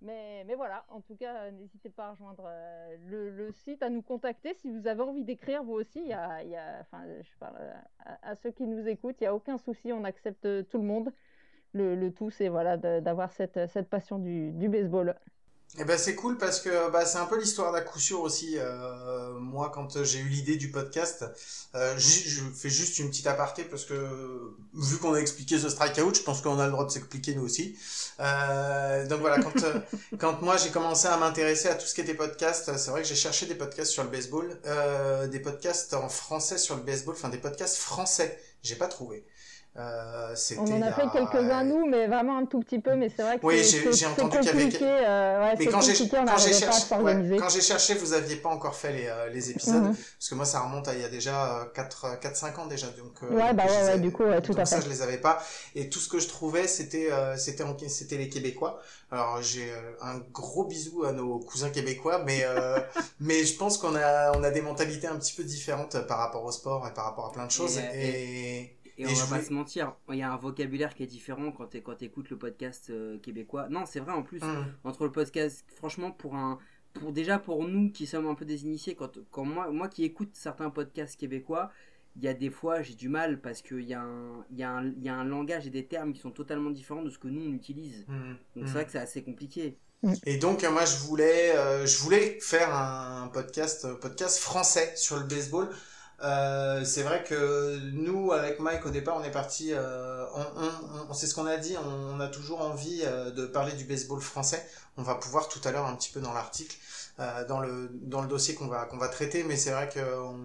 Mais, mais voilà, en tout cas, n'hésitez pas à rejoindre euh, le, site, à nous contacter si vous avez envie d'écrire vous aussi. Y a, y a, enfin, je parle à, ceux qui nous écoutent, il n'y a aucun souci, on accepte tout le monde. Le, le tout, c'est voilà, d'avoir cette, cette passion du, du baseball. Eh ben c'est cool parce que bah, c'est un peu l'histoire d'à coup sûr aussi. Euh, moi, quand j'ai eu l'idée du podcast, euh, je, fais juste une petite aparté parce que vu qu'on a expliqué The Strikeout, je pense qu'on a le droit de s'expliquer nous aussi. Euh, donc voilà, quand, euh, [LAUGHS] quand moi j'ai commencé à m'intéresser à tout ce qui était podcast, c'est vrai que j'ai cherché des podcasts sur le baseball, euh, des podcasts en français sur le baseball, enfin des podcasts français, j'ai pas trouvé. Euh, on en a fait quelques-uns nous, mais vraiment un tout petit peu. Mais c'est vrai que oui, j'ai entendu qu'il y avait. Euh, ouais, mais quand j'ai cherché, ouais, quand j'ai cherché, vous aviez pas encore fait les, euh, les épisodes, mhm. parce que moi ça remonte à il y a déjà 4 4 5 ans déjà donc. ouais bah ouais, ouais, du coup tout à fait. Ça je les avais pas et tout ce que je trouvais c'était c'était c'était les Québécois. Alors j'ai un gros bisou à nos cousins québécois, mais [LAUGHS] mais je pense qu'on a on a des mentalités un petit peu différentes par rapport au sport et par rapport à plein de choses et et, on va pas se mentir, il y a un vocabulaire qui est différent quand tu quand écoutes le podcast euh, québécois. Non, c'est vrai en plus, hum. entre le podcast, franchement, pour un. Pour, déjà pour nous qui sommes un peu des initiés, quand, quand moi, moi qui écoute certains podcasts québécois, il y a des fois j'ai du mal parce qu'il y, a un, y, a un, y a un langage et des termes qui sont totalement différents de ce que nous on utilise. Hum, donc c'est vrai hum. que c'est assez compliqué. Et donc moi je voulais, euh, je voulais faire un podcast, podcast français sur le baseball euh, c'est vrai que nous, avec Mike, au départ, on est parti. Euh, on, on, c'est ce qu'on a dit. On, a toujours envie euh, de parler du baseball français. On va pouvoir tout à l'heure un petit peu dans l'article, euh, dans le dans le dossier qu'on va qu'on va traiter. Mais c'est vrai qu'on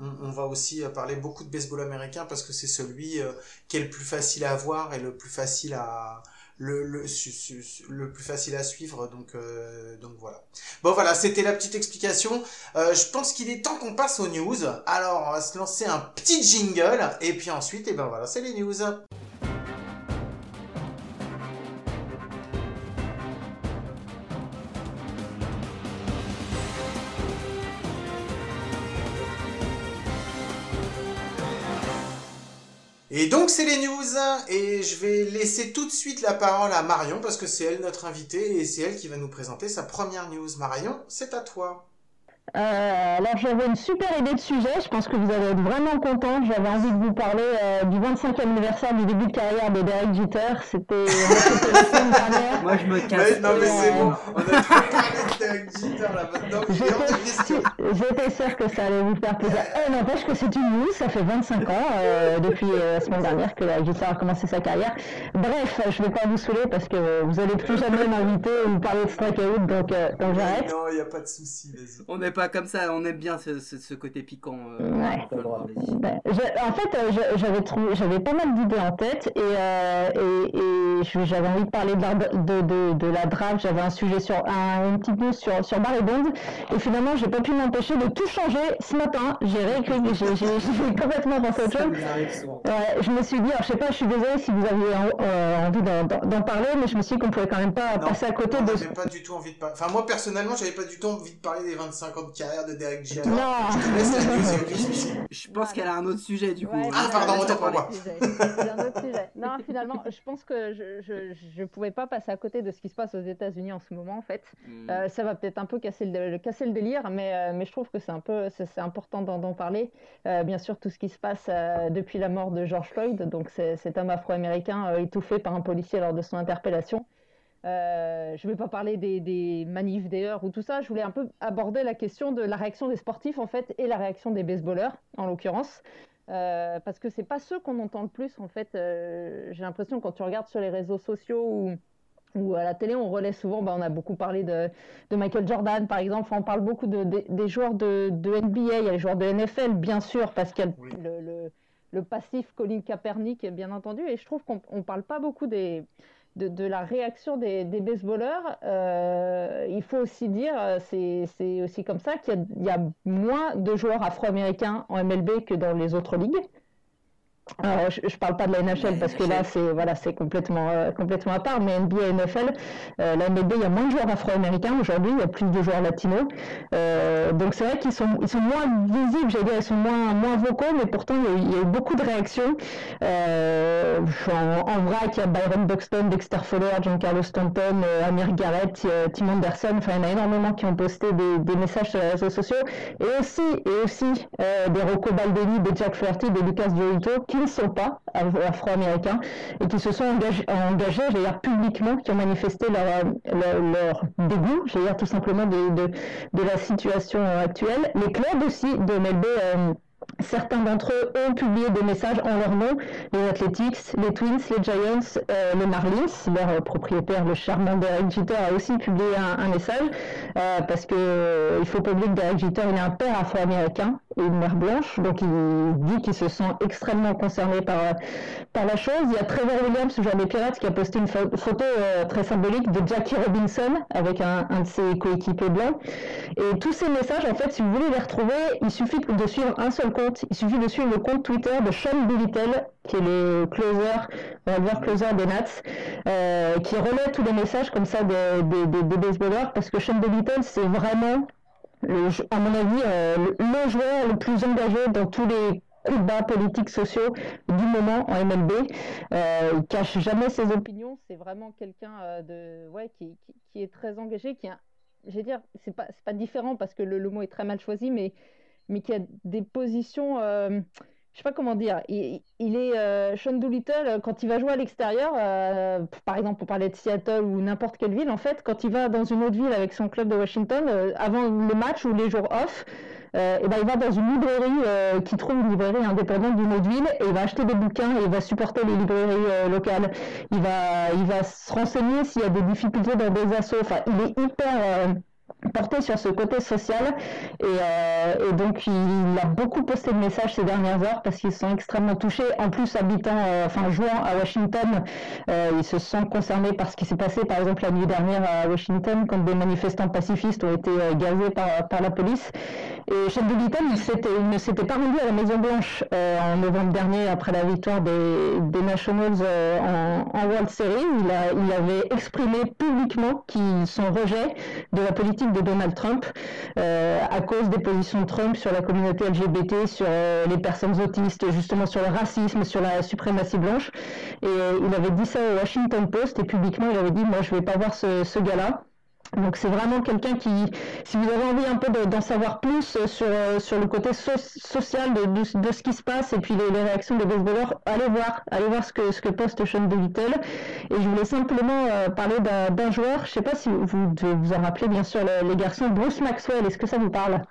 on, on, va aussi parler beaucoup de baseball américain parce que c'est celui qui est le plus facile à voir et le plus facile à le, le, le plus facile à suivre. Donc, euh, donc voilà. Bon voilà, c'était la petite explication. Euh, je pense qu'il est temps qu'on passe aux news. Alors on va se lancer un petit jingle et puis ensuite, et eh ben voilà, c'est les news. Et donc c'est les news et je vais laisser tout de suite la parole à Marion parce que c'est elle notre invitée et c'est elle qui va nous présenter sa première news. Marion, c'est à toi. Euh, alors j'avais une super idée de sujet, je pense que vous allez être vraiment contente. J'avais envie de vous parler euh, du 25e anniversaire du début de carrière de Derek Jeter. C'était la semaine dernière. Moi je me casse. non mais c'est bon, on a trop parlé de Derek Jeter là maintenant. J'étais sûr que ça allait vous faire plaisir. Eh, n'empêche que c'est une news, ça fait 25 ans euh, depuis la semaine dernière que Derek Jeter a commencé sa carrière. Bref, je ne vais pas vous saouler parce que vous allez plus jamais m'inviter ou me parler de strikeout, donc, donc j'arrête. Non, il n'y a pas de souci. Pas comme ça, on aime bien ce, ce, côté piquant. Euh, ouais. Ben, en fait, euh, j'avais trouvé, j'avais pas mal d'idées en tête et, euh, et, et j'avais envie de parler de la, de, de, de la draft, j'avais un sujet sur un, une petite news sur, sur Barry Bonds et finalement j'ai pas pu m'empêcher de tout changer ce matin. J'ai réécrit, j'ai [LAUGHS] complètement pensé autre chose. je me suis dit, alors, je sais pas, je suis désolée si vous aviez envie d'en parler, mais je me suis dit qu'on pouvait quand même pas passer à côté non, de. pas du tout envie de parler. Enfin, moi personnellement, j'avais pas du tout envie de parler des 25 ans de carrière de Derek Jeter. Non. Je pense qu'elle a un autre sujet du coup. ah, pardon, autant pour moi. un autre sujet. Non, finalement, je pense que je, je, je, pouvais pas passer à côté de ce qui se passe aux États-Unis en ce moment, en fait. Hmm. Euh, ça va peut-être un peu casser le, casser le délire, mais, euh, mais je trouve que c'est un peu, c'est important d'en parler. Euh, bien sûr, tout ce qui se passe depuis la mort de George Floyd, donc cet homme afro-américain étouffé par un policier lors de son interpellation. Euh, je ne vais pas parler des, des, manifs des heures ou tout ça. Je voulais un peu aborder la question de la réaction des sportifs en fait et la réaction des baseballeurs en l'occurrence. Euh, parce que c'est pas ceux qu'on entend le plus en fait. Euh, j'ai l'impression quand tu regardes sur les réseaux sociaux ou, ou à la télé, on relaie souvent. Bah, on a beaucoup parlé de, de, Michael Jordan par exemple. on parle beaucoup de, des joueurs de, NBA. Il y a les joueurs de NFL bien sûr parce qu'il y a le, le, le, passif Colin Kaepernick bien entendu. Et je trouve qu'on ne parle pas beaucoup des de, la réaction des, baseballeurs, euh, il faut aussi dire, euh, c'est aussi comme ça qu'il y, a moins de joueurs afro-américains en MLB que dans les autres ligues. Euh, je, ne parle pas de la NHL parce que là c'est voilà c'est complètement euh, complètement à part mais NBA et NFL euh, la NBA il y a moins de joueurs afro-américains aujourd'hui il y a plus de joueurs latinos. Donc c'est vrai qu'ils sont ils sont moins visibles j'allais dire ils sont moins moins vocaux mais pourtant il y a, eu beaucoup de réactions. En, vrai il y a Byron Buxton Dexter Fowler Giancarlo Stanton Amir Garrett Tim Anderson enfin il y en a énormément qui ont posté des, des messages sur les réseaux sociaux. Et aussi et aussi des Rocco Baldini des Jack Flaherty des Lucas Giolito qui ne sont pas afro-américains et qui se sont engagés, engagés dire, publiquement, qui ont manifesté leur, leur, dégoût, je dire tout simplement de, la situation actuelle. Les clubs aussi de MLB euh, Certains d'entre eux ont publié des messages en leur nom, les Athletics, les Twins, les Giants, euh, les Marlins. Leur propriétaire, le charmant Derek Jeter, a aussi publié un, message euh, parce que euh, il faut pas oublier que Derek Jeter il a un père afro-américain une mère blanche, donc il dit qu'il se sent extrêmement concerné par par la chose. Il y a Trevor Williams, joueur des Pirates, qui a posté une photo très symbolique de Jackie Robinson avec un, de ses coéquipiers blancs. Et tous ces messages, en fait, si vous voulez les retrouver, il suffit de suivre un seul compte. Il suffit de suivre le compte Twitter de Sean Billitel, qui est le closer, le closer des Nats, euh, qui relaie tous les messages comme ça des, baseballeurs, parce que Sean Billitel, c'est vraiment, à mon avis, euh, le, joueur le plus engagé dans tous les combats politiques sociaux du moment en MLB. Euh, il cache jamais ses opinions. C'est vraiment quelqu'un euh, de ouais qui, qui, est très engagé, qui a, je vais dire, c'est pas pas différent parce que le, le, mot est très mal choisi, mais mais qui a des positions, euh, je sais pas comment dire. Il, est euh, Sean Doolittle quand il va jouer à l'extérieur, euh, par exemple pour parler de Seattle ou n'importe quelle ville, en fait, quand il va dans une autre ville avec son club de Washington, euh, avant le match ou les jours off. et ben il va dans une librairie qui trouve une librairie indépendante d'une autre ville et il va acheter des bouquins et il va supporter les librairies locales. Il va, il va se renseigner s'il y a des difficultés dans des assos. Enfin, il est hyper porté sur ce côté social. Et, euh, donc il a beaucoup posté de messages ces dernières heures parce qu'ils sont extrêmement touchés. En plus habitant euh, enfin jouant à Washington euh, ils se sentent concernés par ce qui s'est passé par exemple la nuit dernière à Washington quand des manifestants pacifistes ont été gazés par la police et Chef de il, ne s'était pas rendu à la Maison Blanche en novembre dernier après la victoire des, des Nationals en, en, World Series il, avait exprimé publiquement son rejet de la politique de Donald Trump euh, à cause des positions de Trump sur la communauté LGBT, sur euh, les personnes autistes, justement sur le racisme, sur la suprématie blanche. Et euh, il avait dit ça au Washington Post et publiquement il avait dit moi je vais pas voir ce, ce gars-là. Donc c'est vraiment quelqu'un qui, si vous avez envie un peu d'en savoir plus sur, sur le côté social de, de, ce qui se passe et puis les, réactions des baseballeurs, allez voir, allez voir ce que, ce que poste Sean DeVittel. Et je voulais simplement euh, parler d'un joueur, je ne sais pas si vous devez vous en rappelez bien sûr les garçons, Bruce Maxwell, est-ce que ça vous parle?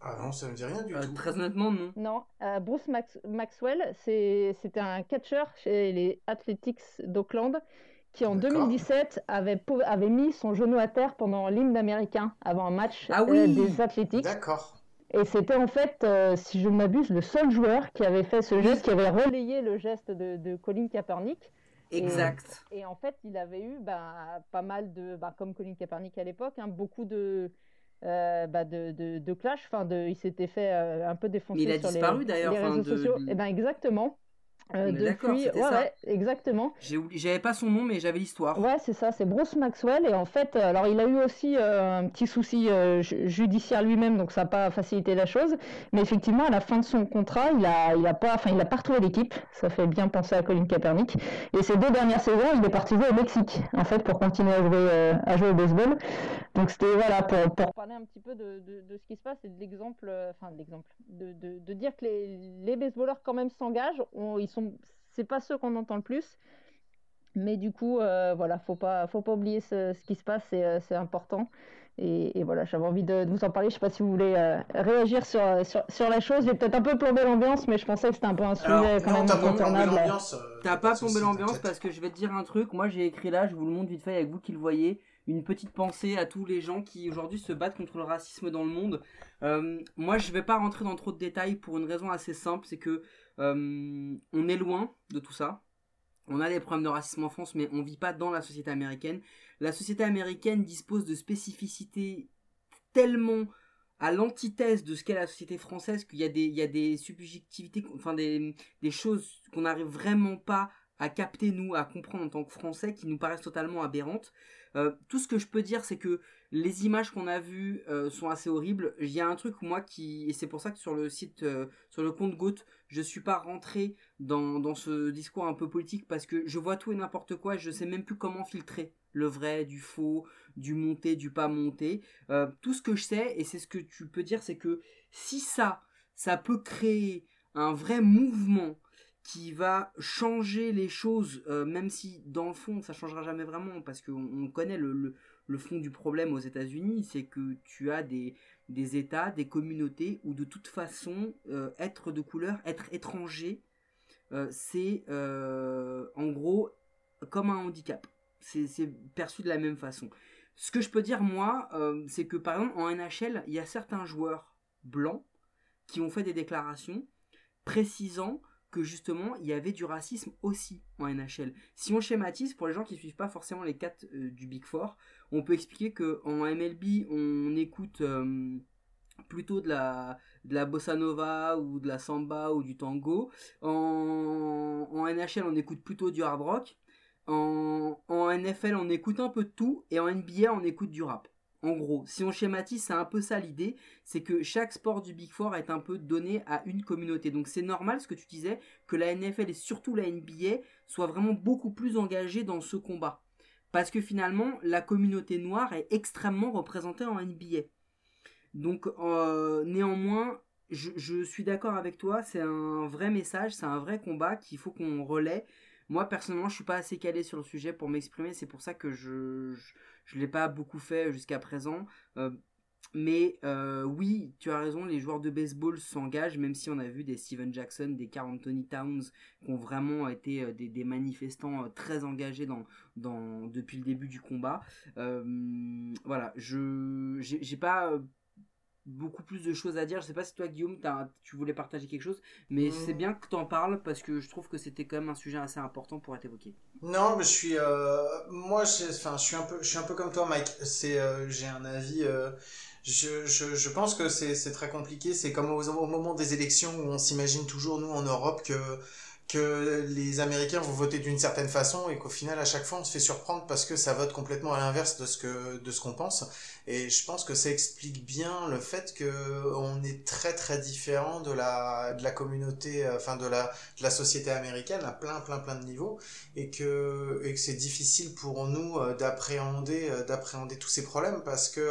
Ah non, ça me dit rien du euh, tout. Très honnêtement, non. Non, euh, Bruce Maxwell, c'était un catcheur chez les Athletics d'Auckland qui en 2017 avait, avait mis son genou à terre pendant l'hymne américain avant un match ah oui des. D'accord. Et c'était en fait, si je ne m'abuse, le seul joueur qui avait fait ce geste, qui avait relayé le geste de, de Colin Kaepernick. Exact. Et, en fait, il avait eu bah, pas mal de, bah, comme Colin Kaepernick à l'époque, hein, beaucoup de, euh, bah de, de, de, clash. Enfin, de, il s'était fait euh, un peu défoncer Mais il a sur disparu, les, d'ailleurs, les réseaux de, sociaux. Et eh ben exactement. Euh, depuis, ouais, ouais, exactement. J'avais pas son nom, mais j'avais l'histoire. Ouais, c'est ça, c'est Bruce Maxwell. Et en fait, alors il a eu aussi euh, un petit souci euh, judiciaire lui-même, donc ça n'a pas facilité la chose. Mais effectivement, à la fin de son contrat, il a, il a pas, enfin, il a pas retrouvé l'équipe. Ça fait bien penser à Colin Kaepernick. Et ces deux dernières saisons, il est parti jouer au Mexique, en fait, pour continuer à jouer, euh, à jouer au baseball. Donc c'était voilà pour, pour parler un petit peu de, de, de ce qui se passe et de l'exemple, euh, enfin de l'exemple, de, de, de, dire que les, les baseballeurs quand même s'engagent. Ils sont c'est pas ceux qu'on entend le plus. Mais du coup, euh, voilà, faut pas, faut pas oublier ce, ce qui se passe, c'est, euh, important. Et, et voilà, j'avais envie de, de, vous en parler. Je sais pas si vous voulez euh, réagir sur, sur, sur, la chose. J'ai peut-être un peu plombé l'ambiance, mais je pensais que c'était un peu un sujet Alors, quand non, même t'as pas plombé incontournable. l'ambiance. euh, T'as pas de plombé souci, l'ambiance t'inquiète. parce que je vais te dire un truc. Moi, j'ai écrit là, je vous le montre vite fait avec vous qui le voyez. Une petite pensée à tous les gens qui aujourd'hui se battent contre le racisme dans le monde. Euh, moi, je vais pas rentrer dans trop de détails pour une raison assez simple, c'est que euh, on est loin de tout ça. On a des problèmes de racisme en France, mais on vit pas dans la société américaine. La société américaine dispose de spécificités tellement à l'antithèse de ce qu'est la société française qu'il y a des, il y a des subjectivités, enfin des, des choses qu'on n'arrive vraiment pas à capter nous, à comprendre en tant que Français, qui nous paraissent totalement aberrantes. Euh, tout ce que je peux dire, c'est que les images qu'on a vues euh, sont assez horribles. Il y a un truc moi qui, et c'est pour ça que sur le site, euh, sur le compte Goat, je suis pas rentré dans, ce discours un peu politique parce que je vois tout et n'importe quoi et je sais même plus comment filtrer le vrai, du faux, du monté, du pas monté. Euh, tout ce que je sais, et c'est ce que tu peux dire, c'est que si ça, ça peut créer un vrai mouvement qui va changer les choses, même si dans le fond ça changera jamais vraiment, parce qu'on on connaît le, le, fond du problème aux États-Unis, c'est que tu as des, États, des communautés où de toute façon euh, être de couleur, être étranger, euh, c'est en gros comme un handicap. C'est perçu de la même façon. Ce que je peux dire moi, c'est que par exemple en NHL, il y a certains joueurs blancs qui ont fait des déclarations précisant que justement il y avait du racisme aussi en NHL. Si on schématise pour les gens qui suivent pas forcément les quatre euh, du Big Four, on peut expliquer que en MLB on écoute euh, plutôt de la bossa nova ou de la samba ou du tango. En, en NHL on écoute plutôt du hard rock. En, en NFL on écoute un peu de tout et en NBA on écoute du rap. En gros, si on schématise, c'est un peu ça l'idée, c'est que chaque sport du Big Four est un peu donné à une communauté. Donc c'est normal ce que tu disais, que la NFL et surtout la NBA soient vraiment beaucoup plus engagés dans ce combat. Parce que finalement, la communauté noire est extrêmement représentée en NBA. Donc euh, néanmoins, je suis d'accord avec toi, c'est un vrai message, c'est un vrai combat qu'il faut qu'on relaie. Moi personnellement, je suis pas assez calé sur le sujet pour m'exprimer, c'est pour ça que je, je l'ai pas beaucoup fait jusqu'à présent. Euh, mais euh, oui, tu as raison, les joueurs de baseball s'engagent, même si on a vu des Steven Jackson, des Carl Anthony Towns, qui ont vraiment été euh, des, manifestants très engagés depuis le début du combat. Voilà, je j'ai pas beaucoup plus de choses à dire. Je sais pas si toi, Guillaume, as, tu voulais partager quelque chose, mais mmh. c'est bien que tu en parles parce que je trouve que c'était quand même un sujet assez important pour être évoqué. Non, mais je suis, euh, moi, enfin, je suis un peu, je suis un peu comme toi, Mike. C'est, euh, j'ai un avis. Euh, je, je, je pense que c'est, très compliqué. C'est comme au, au moment des élections où on s'imagine toujours nous en Europe que que les Américains vont voter d'une certaine façon et qu'au final à chaque fois on se fait surprendre parce que ça vote complètement à l'inverse de ce que de ce qu'on pense. Et je pense que ça explique bien le fait que on est très très différent de la de la communauté enfin de la de la société américaine à plein plein plein de niveaux et que et que c'est difficile pour nous d'appréhender d'appréhender tous ces problèmes parce que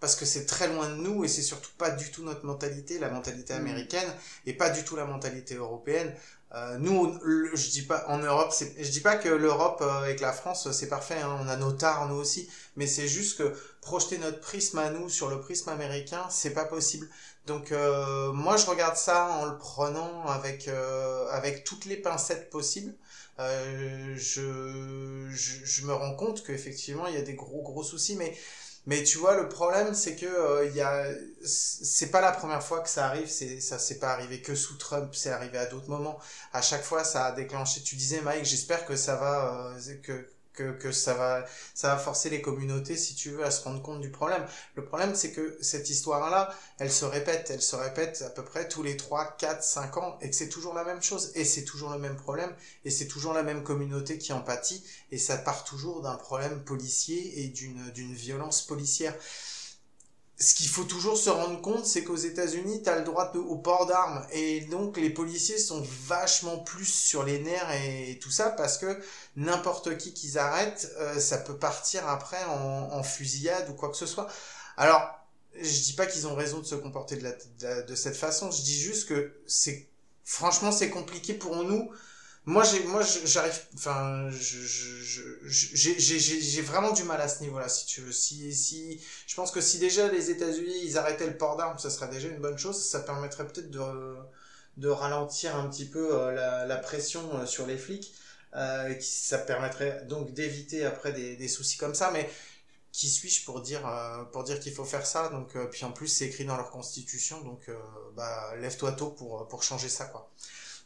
parce que c'est très loin de nous et c'est surtout pas du tout notre mentalité la mentalité américaine et pas du tout la mentalité européenne euh, nous, je dis pas en Europe, je dis pas que l'Europe euh, que la France c'est parfait, hein, on a nos tares nous aussi, mais c'est juste que projeter notre prisme à nous sur le prisme américain, c'est pas possible. Donc euh, moi je regarde ça en le prenant avec avec toutes les pincettes possibles. je je, je me rends compte qu'effectivement, il y a des gros, gros soucis, mais mais tu vois, le problème, c'est que euh, il y a, c'est pas la première fois que ça arrive. C'est ça, c'est pas arrivé que sous Trump. C'est arrivé à d'autres moments. À chaque fois, ça a déclenché. Tu disais, Mike, j'espère que ça va, euh, que que, ça va ça va forcer les communautés si tu veux à se rendre compte du problème. Le problème c'est que cette histoire là, elle se répète, elle se répète à peu près tous les 3 4 5 ans et que c'est toujours la même chose et c'est toujours le même problème et c'est toujours la même communauté qui en pâtit et ça part toujours d'un problème policier et d'une d'une violence policière ce qu'il faut toujours se rendre compte, c'est qu'aux États-Unis, tu as le droit au port d'armes. Et donc, les policiers sont vachement plus sur les nerfs et, tout ça, parce que n'importe qui qu'ils arrêtent, euh, ça peut partir après en, fusillade ou quoi que ce soit. Alors, je dis pas qu'ils ont raison de se comporter de, de cette façon, je dis juste que c'est, franchement, c'est compliqué pour nous moi j'arrive enfin j'ai vraiment du mal à ce niveau là si tu veux. Je pense que si déjà les États-Unis ils arrêtaient le port d'armes ça serait déjà une bonne chose. Ça permettrait peut-être de ralentir un petit peu euh, la, pression euh, sur les flics euh, ça permettrait donc d'éviter après des, soucis comme ça. Mais qui suis-je pour dire pour dire qu'il faut faire ça? Donc puis en plus c'est écrit dans leur constitution donc bah lève-toi tôt pour pour changer ça quoi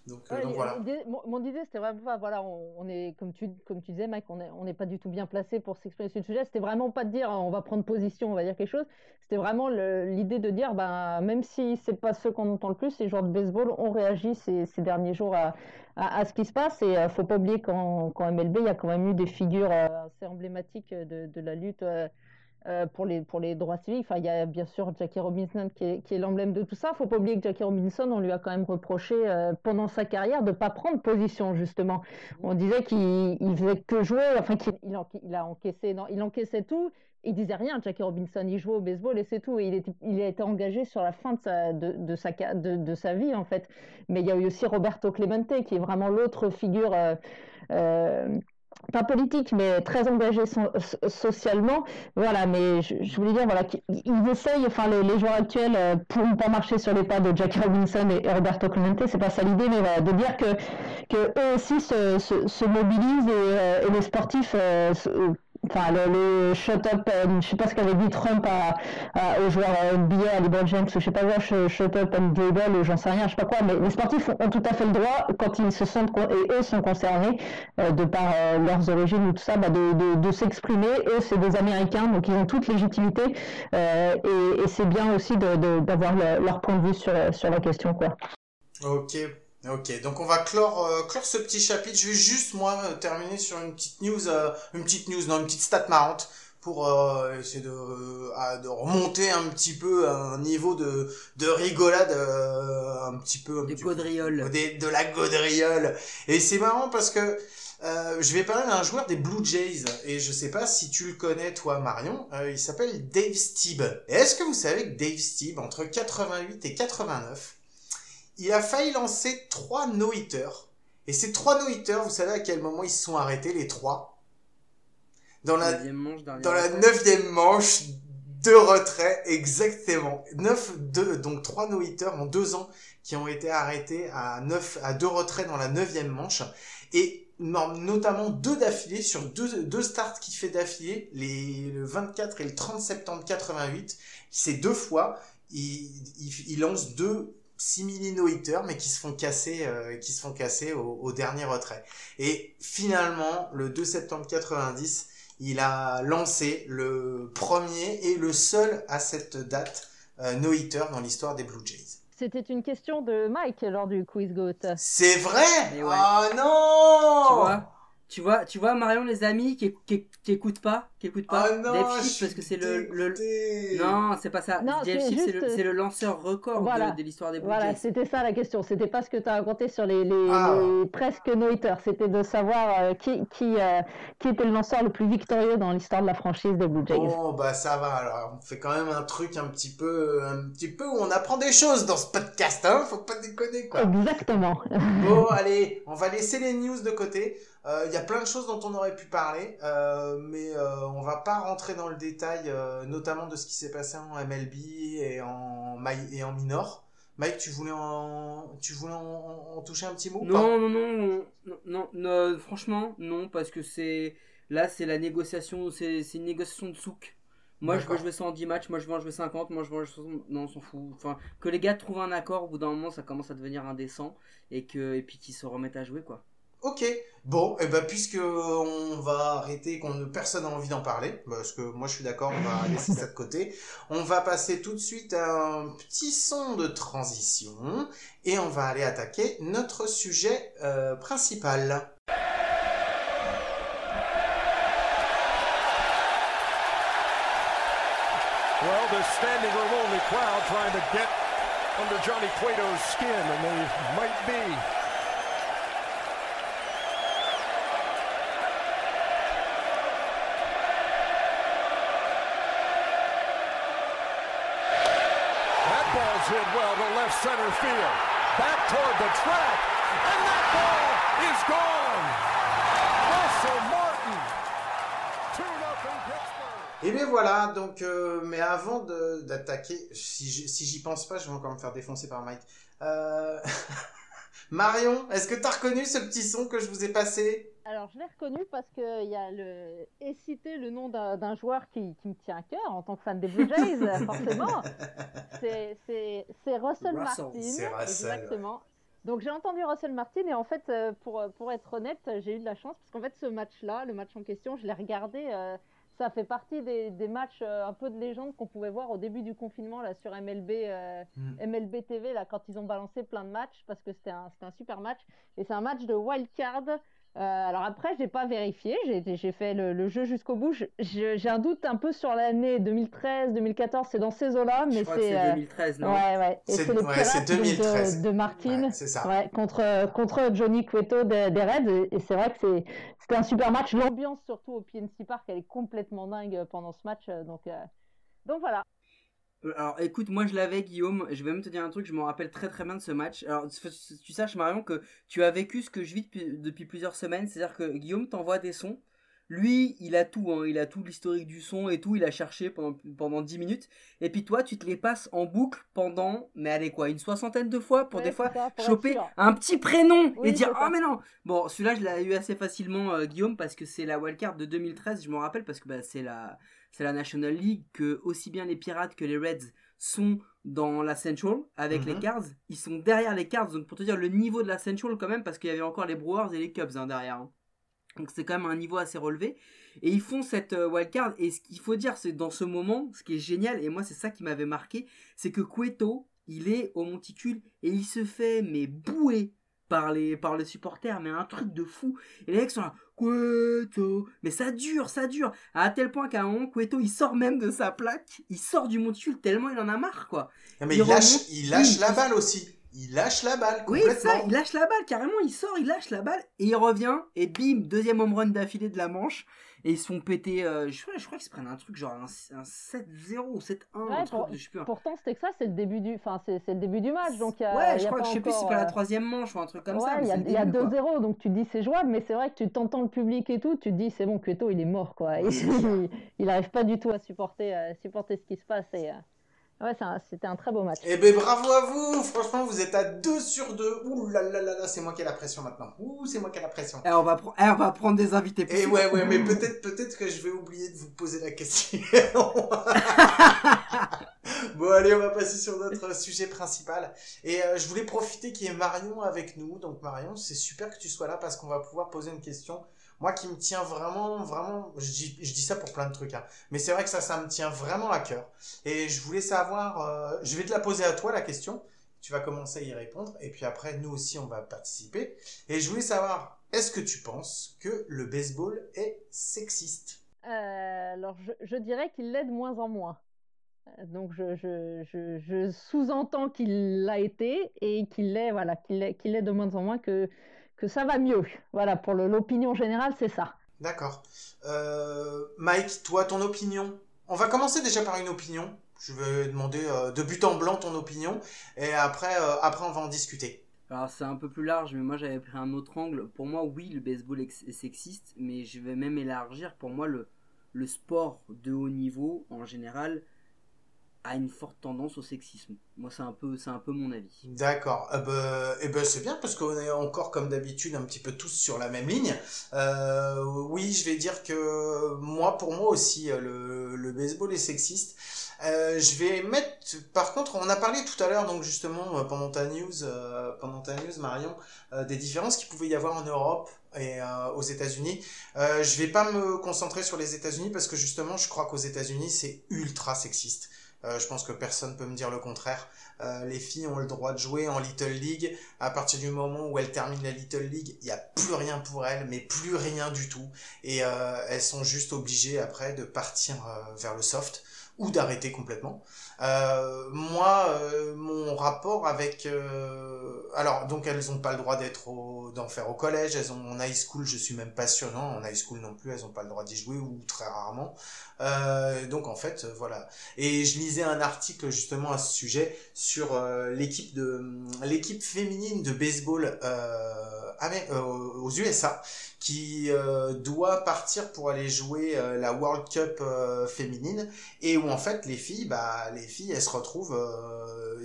donc, euh, voilà. mon, idée, c'était vraiment voilà, on, est, comme tu, comme tu disais, Mike, on n'est pas du tout bien placé pour s'exprimer sur le sujet. C'était vraiment pas de dire on va prendre position, on va dire quelque chose. C'était vraiment l'idée de dire, ben, même si c'est pas ceux qu'on entend le plus, les joueurs de baseball ont réagi ces, ces derniers jours à, à, ce qui se passe. Et ne euh, faut pas oublier qu'en MLB, il y a quand même eu des figures euh, assez emblématiques de, de la lutte. Euh, pour, les, pour les droits civiques. Enfin, il y a bien sûr Jackie Robinson qui est, qui est l'emblème de tout ça. Il faut pas oublier que Jackie Robinson, on lui a quand même reproché euh, pendant sa carrière de pas prendre position justement. On disait qu'il il faisait que jouer, enfin qu'il il, il a encaissé, non, il encaissait tout. Il disait rien, Jackie Robinson, il jouait au baseball et c'est tout. Et il, était, il a été engagé sur la fin de sa, de, de sa, de, de, sa vie en fait. Mais il y a eu aussi Roberto Clemente qui est vraiment l'autre figure. Euh, euh pas politique, mais très engagé socialement. Voilà, mais je, voulais dire, voilà, qu'ils essayent, enfin, les, joueurs actuels euh, pourront pas marcher sur les pas de Jackie Robinson et, Roberto Clemente, c'est pas ça l'idée, mais voilà, de dire que, que eux aussi se, se, mobilisent et, euh, les sportifs euh, enfin le, shut up, euh, je sais pas ce qu'avait dit Trump à, à, aux joueurs NBA, à LeBron James, je sais pas quoi, shut up and dribble, j'en sais rien, je sais pas quoi, mais les sportifs ont, tout à fait le droit quand ils se sentent et eux sont concernés euh, de par euh, leurs origines ou tout ça, bah, de, de, de s'exprimer. Eux c'est des Américains, donc ils ont toute légitimité et, et c'est bien aussi d'avoir de, leur point de vue sur, sur la question quoi. Ok, Ok, donc on va clore, euh, clore ce petit chapitre. Je vais juste moi euh, terminer sur une petite news, euh, une petite news, non, une petite stat marrante pour essayer de, de remonter un petit peu à un niveau de, de rigolade un petit peu. Des gaudrioles. de la gaudriole. Et c'est marrant parce que je vais parler d'un joueur des Blue Jays et je sais pas si tu le connais toi Marion. il s'appelle Dave Steeb. Est-ce que vous savez que Dave Steeb entre 88 et 89 il a failli lancer trois no-hitters. Et ces trois no-hitters, vous savez à quel moment ils se sont arrêtés, les trois? Dans la, dans la neuvième manche, deux retraits, exactement. Neuf, deux, donc trois no-hitters en deux ans qui ont été arrêtés à neuf, à deux retraits dans la neuvième manche. Et notamment deux d'affilée sur deux, deux starts qu'il fait d'affilée, les, le 24 et le 30 septembre 88. C'est deux fois, il, il, il lance deux simili no mais qui se font casser, euh, qui se font casser au, dernier retrait. Et finalement, le 2 septembre 90, il a lancé le premier et le seul à cette date euh, no-hitter dans l'histoire des Blue Jays. C'était une question de Mike lors du quiz GOAT. C'est vrai? Oh non Tu vois? Tu vois, tu vois Marion les amis qui, qui, qui écoutent pas, qui écoutent pas oh non, parce que c'est le, le, non c'est pas ça. Dave c'est le, le, lanceur record de, de l'histoire des Blue Voilà, c'était ça la question. C'était pas ce que tu as raconté sur les, les, ah. presque no C'était de savoir euh, qui qui, euh, qui était le lanceur le plus victorieux dans l'histoire de la franchise des Blue Jays. Oh bah ça va alors. On fait quand même un truc un petit peu un petit peu où on apprend des choses dans ce podcast. Hein Faut pas déconner quoi. Exactement. bon allez, on va laisser les news de côté. Il euh, y a plein de choses dont on aurait pu parler, euh, mais euh, on va pas rentrer dans le détail, notamment de ce qui s'est passé en MLB et en, et en minor, Mike, tu voulais en, tu voulais en, toucher un petit mot non, non, non, non, non, franchement, non, parce que c'est là, c'est la négociation, c'est une négociation de souk. Moi, je veux jouer 110 matchs, moi, je veux en jouer 50, moi, je veux en jouer 60. Non, on s'en fout. Enfin, que les gars trouvent un accord, au bout d'un moment, ça commence à devenir indécent, et, que, et puis qu'ils se remettent à jouer, quoi. Ok, bon, et eh ben puisque on va arrêter, qu'on personne n'a envie d'en parler, parce que moi je suis d'accord, on va laisser [LAUGHS] ça de côté. On va passer tout de suite à un petit son de transition et on va aller attaquer notre sujet euh, principal. Well, the standing room only crowd trying to get under Johnny Cueto's skin, and they might be. Hit well to left center field. Back toward the track. And that ball is gone. Russell Martin. 2 Pittsburgh. Et bien voilà, donc, euh, mais avant d'attaquer, si j'y pense pas, je vais encore me faire défoncer par Mike. Euh... [LAUGHS] Marion, est-ce que tu as reconnu ce petit son que je vous ai passé? Alors, je l'ai reconnu parce qu'il y a le. Et cité le nom d'un joueur qui, qui, me tient à cœur en tant que fan des Blue Jays, [LAUGHS] forcément. C'est Russell, Martin. Exactement. Donc, j'ai entendu Russell Martin et en fait, euh, pour, pour être honnête, j'ai eu de la chance parce qu'en fait, ce match-là, le match en question, je l'ai regardé. Euh, ça fait partie des, des matchs euh, un peu de légende qu'on pouvait voir au début du confinement là sur MLB, MLB mm. TV là quand ils ont balancé plein de matchs parce que c'était un, un super match et c'est un match de wild card euh, alors après, j'ai pas vérifié, j'ai fait le, jeu jusqu'au bout. J'ai un doute un peu sur l'année 2013, 2014, c'est dans ces eaux-là, mais c'est 2013, euh, non Ouais, ouais. c'est Pirates 2013. De, de Martin, ouais, contre contre Johnny Cueto des, Reds, et, c'est vrai que c'était un super match. L'ambiance surtout au PNC Park, elle est complètement dingue pendant ce match, euh, donc donc voilà. Alors écoute, moi je l'avais Guillaume, je vais même te dire un truc, je me rappelle très très bien de ce match. Alors tu saches Marion que tu as vécu ce que je vis depuis, plusieurs semaines, c'est-à-dire que Guillaume t'envoie des sons, lui il a tout, hein, il a tout l'historique du son et tout, il a cherché pendant, pendant 10 minutes, et puis toi tu te les passes en boucle pendant, mais allez quoi, une soixantaine de fois pour des fois choper un petit prénom et dire oh mais non Bon celui-là je l'ai eu assez facilement euh, Guillaume parce que c'est la wildcard de 2013, je me rappelle parce que bah, c'est la c'est la National League, que aussi bien les Pirates que les Reds sont dans la Central avec les mhm. Cards. Ils sont derrière les Cards, donc pour te dire le niveau de la Central quand même, parce qu'il y avait encore les Brewers et les Cubs hein, derrière. Hein. Donc c'est quand même un niveau assez relevé. Et ils font cette euh, wild card. Et ce qu'il faut dire, c'est dans ce moment, ce qui est génial, et moi c'est ça qui m'avait marqué, c'est que Cueto, il est au monticule et il se fait mais bouer par les, par les supporters, mais un truc de fou. Et les mecs sont là, Cueto. Mais ça dure, ça dure. À tel point qu'à un moment, Cueto, il sort même de sa plaque, il sort du monticule tellement il en a marre, quoi. mais il, lâche, il lâche la balle aussi. Il lâche la balle. Oui, ça, il lâche la balle, carrément, il sort, il lâche la balle, et il revient, et bim, deuxième home run d'affilée de la manche et ils se font péter. Euh, je, crois, je crois qu'ils se prennent un truc genre un, 7-0 ou 7-1. pourtant, c'était que ça, c'est le début du, enfin, c'est, le début du match. Donc, ouais, je crois que je sais plus si c'est pas la euh, troisième manche ou un truc comme ça. Il y a, 2-0, donc tu te dis c'est jouable, mais c'est vrai que tu t'entends le public et tout, tu te dis c'est bon, Cueto il est mort quoi. [LAUGHS] il, il, arrive pas du tout à supporter, euh, supporter ce qui se passe et. Ouais, c'était un très beau match. Eh ben bravo à vous Franchement, vous êtes à 2 sur 2. Ouh là là là là, c'est moi qui ai la pression maintenant. Ouh, c'est moi qui ai la pression. Eh, on, va eh, on va prendre des invités. Et eh ouais, ouais, mais [LAUGHS] peut-être peut-être que je vais oublier de vous poser la question. [LAUGHS] bon, allez, on va passer sur notre sujet principal. Et euh, je voulais profiter qu'il y ait Marion avec nous. Donc Marion, c'est super que tu sois là parce qu'on va pouvoir poser une question moi qui me tient vraiment, vraiment, je dis, je dis ça pour plein de trucs, hein, mais c'est vrai que ça, ça me tient vraiment à cœur. Et je voulais savoir, euh, je vais te la poser à toi la question, tu vas commencer à y répondre, et puis après, nous aussi, on va participer. Et je voulais savoir, est-ce que tu penses que le baseball est sexiste? Euh, Alors, je, dirais qu'il l'est de moins en moins. Donc je, je, je, sous-entends qu'il l'a été et qu'il l'est voilà qu'il de moins en moins que que ça va mieux. Voilà, pour l'opinion générale, c'est ça. D'accord. Euh, Mike, toi, ton opinion? On va commencer déjà par une opinion. Je vais demander euh, de but en blanc ton opinion, et après, euh, après on va en discuter. Alors c'est un peu plus large, mais moi j'avais pris un autre angle. Pour moi, oui, le baseball est sexiste, mais je vais même élargir. Pour moi, le, le sport de haut niveau, en général, a une forte tendance au sexisme. Moi, c'est un peu, c'est un peu mon avis. D'accord. Eh ben, eh ben, c'est bien parce qu'on est encore comme d'habitude un petit peu tous sur la même ligne. Euh, oui, je vais dire que moi, pour moi aussi, le, le baseball est sexiste. Euh, je vais mettre, par contre, on a parlé tout à l'heure, donc justement euh, pendant ta news, euh, pendant ta news, Marion, euh, des différences qu'il pouvait y avoir en Europe et aux États-Unis. je vais pas me concentrer sur les États-Unis parce que justement, je crois qu'aux États-Unis, c'est ultra sexiste. Euh, je pense que personne peut me dire le contraire. Euh, les filles ont le droit de jouer en Little League. À partir du moment où elles terminent la Little League, il n'y a plus rien pour elles, mais plus rien du tout. Et euh, elles sont juste obligées après de partir vers le soft ou d'arrêter complètement. Euh, moi, euh, mon rapport avec... Euh, alors, donc elles n'ont pas le droit d'être d'en faire au collège, elles ont en high school, je suis même pas sûr, non, en high school non plus, elles n'ont pas le droit d'y jouer, ou très rarement. donc en fait, voilà. Et je lisais un article justement à ce sujet sur l'équipe de l'équipe féminine de baseball aux USA qui euh, doit partir pour aller jouer euh, la World Cup euh, féminine et où en fait les filles bah les filles elles se retrouvent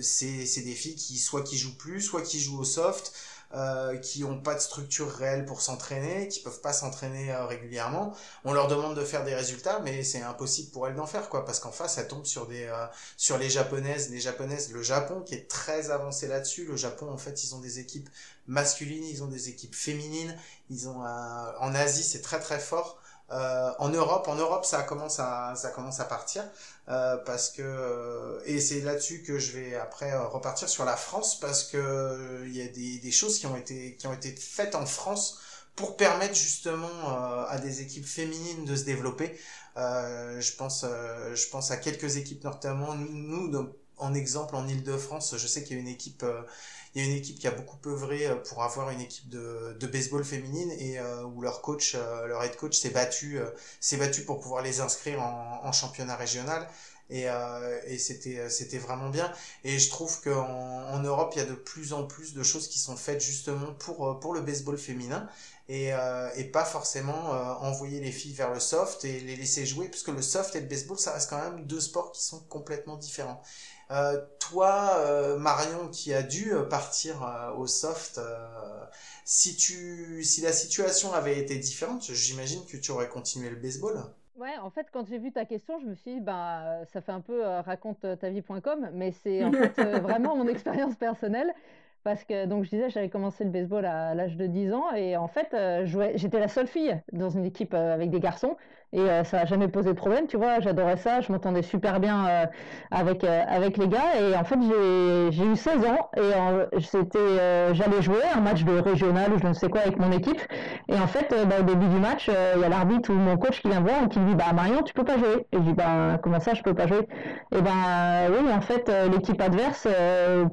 c'est c'est des filles qui soit qui jouent plus soit qui jouent au soft euh, qui ont pas de structure réelle pour s'entraîner, qui peuvent pas s'entraîner euh, régulièrement. On leur demande de faire des résultats, mais c'est impossible pour elles d'en faire, quoi, parce qu'en face, elles tombent sur des, euh, sur les japonaises, les japonaises, le Japon qui est très avancé là-dessus. Le Japon, en fait, ils ont des équipes masculines, ils ont des équipes féminines, ils ont, en Asie, c'est très très fort. Euh, en Europe, en Europe, ça commence à ça commence à partir euh, parce que euh, et c'est là-dessus que je vais après repartir sur la France parce que il y a des, des choses qui ont été qui ont été faites en France pour permettre justement à des équipes féminines de se développer. je pense je pense à quelques équipes notamment nous en exemple en Île-de-France, je sais qu'il y a une équipe il y a une équipe qui a beaucoup œuvré euh, pour avoir une équipe de, de baseball féminine et euh, où leur coach, euh, leur head coach s'est battu, s'est battu pour pouvoir les inscrire en, championnat régional. Et, et c'était c'était vraiment bien. Et je trouve qu'en en Europe il y a de plus en plus de choses qui sont faites justement pour pour le baseball féminin et, et pas forcément envoyer les filles vers le soft et les laisser jouer puisque le soft et le baseball ça reste quand même deux sports qui sont complètement différents euh, toi, euh, Marion, qui a dû euh, partir au soft, si tu, si la situation avait été différente, j'imagine que tu aurais continué le baseball. Ouais, en fait, quand j'ai vu ta question, je me suis dit, bah, ça fait un peu raconte ta vie.com, mais c'est en fait [LAUGHS] vraiment mon expérience personnelle. Parce que, donc, je disais, j'avais commencé le baseball à l'âge de 10 ans, et en fait, j'étais la seule fille dans une équipe avec des garçons et euh, ça n'a jamais posé de problème, tu vois, j'adorais ça, je m'entendais super bien euh, avec, euh, avec les gars. Et en fait j'ai eu 16 ans et c'était j'allais jouer un match de régional ou je ne sais quoi avec mon équipe. Et en fait bah, au début du match il y a l'arbitre ou mon coach qui vient voir et qui me dit bah Marion tu peux pas jouer. Et je dis bah comment ça je peux pas jouer? Et ben oui en fait l'équipe adverse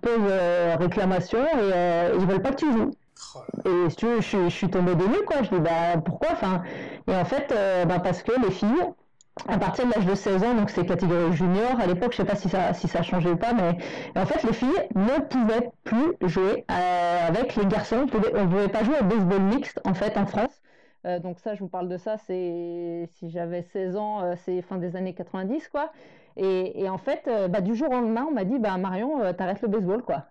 pose réclamation et ils veulent pas que tu joues. Et si tu veux, je, suis tombée de nuit, quoi. Je dis, bah, pourquoi? Enfin, Et en fait, euh, bah, parce que les filles, à partir de l'âge de 16 ans, donc c'est catégorie junior, à l'époque, je sais pas si ça, si ça a changé ou pas, mais en fait, les filles ne pouvaient plus jouer euh, avec les garçons. On ne pouvait pas jouer au baseball mixte, en fait, en France. Euh, donc ça, je vous parle de ça, c'est si j'avais 16 ans, c'est fin des années 90, quoi. Et, et en fait, bah, du jour au lendemain, on m'a dit, bah, Marion, t'arrêtes le baseball, quoi.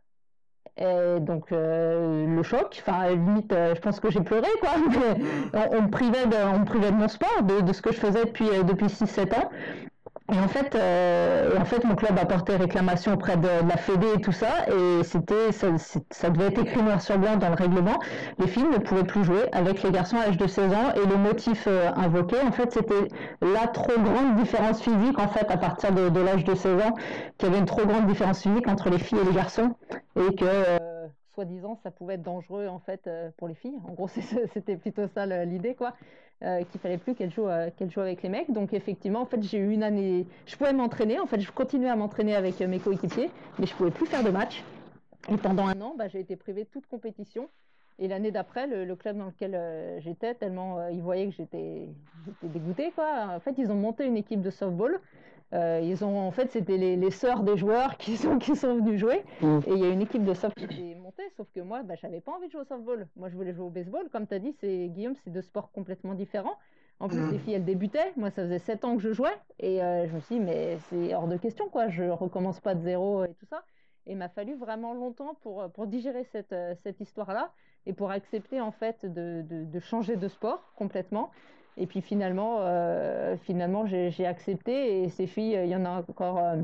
Et donc euh, le choc, enfin limite, euh, je pense que j'ai pleuré quoi. [LAUGHS] on, me privait de, on me privait de mon sport, de, ce que je faisais depuis euh, depuis 6-7 ans. Et en fait, en fait, mon club a porté réclamation auprès de, la Fédé et tout ça, et c'était, ça, devait être écrit noir sur blanc dans le règlement. Les filles ne pouvaient plus jouer avec les garçons à l'âge de 16 ans, et le motif invoqué, en fait, c'était la trop grande différence physique, en fait, à partir de, de l'âge de 16 ans, qu'il y avait une trop grande différence physique entre les filles et les garçons, et que euh, soi-disant, ça pouvait être dangereux en fait pour les filles. En gros, [LAUGHS] c'était plutôt ça l'idée, quoi. Euh, qu'il fallait plus qu'elle joue, euh, qu'elle joue avec les mecs. Donc effectivement, en fait, j'ai eu une année, je pouvais m'entraîner. En fait, je continuais à m'entraîner avec euh, mes coéquipiers, mais je pouvais plus faire de match. Et pendant un an, bah, j'ai été privée de toute compétition. Et l'année d'après, le, club dans lequel j'étais, tellement ils voyaient que j'étais dégoûtée, quoi. En fait, ils ont monté une équipe de softball euh, ils ont, en fait, c'était les, les sœurs des joueurs qui sont, qui sont venus jouer. Mm. Et il y a une équipe de soft qui s'est montée, sauf que moi, bah, j'avais pas envie de jouer au softball. Moi, je voulais jouer au baseball. Comme tu as dit, c'est, Guillaume, c'est deux sports complètement différents. En plus, Mhm. les filles, elles débutaient. Moi, ça faisait 7 ans que je jouais. Et euh, je me suis dit, mais c'est hors de question, quoi. Je recommence pas de zéro et tout ça. Et il m'a fallu vraiment longtemps pour, pour digérer cette, euh, cette histoire-là et pour accepter, en fait, de, de, de changer de sport complètement. Et puis finalement, euh, finalement j'ai accepté. Et ces filles, il y en a encore euh,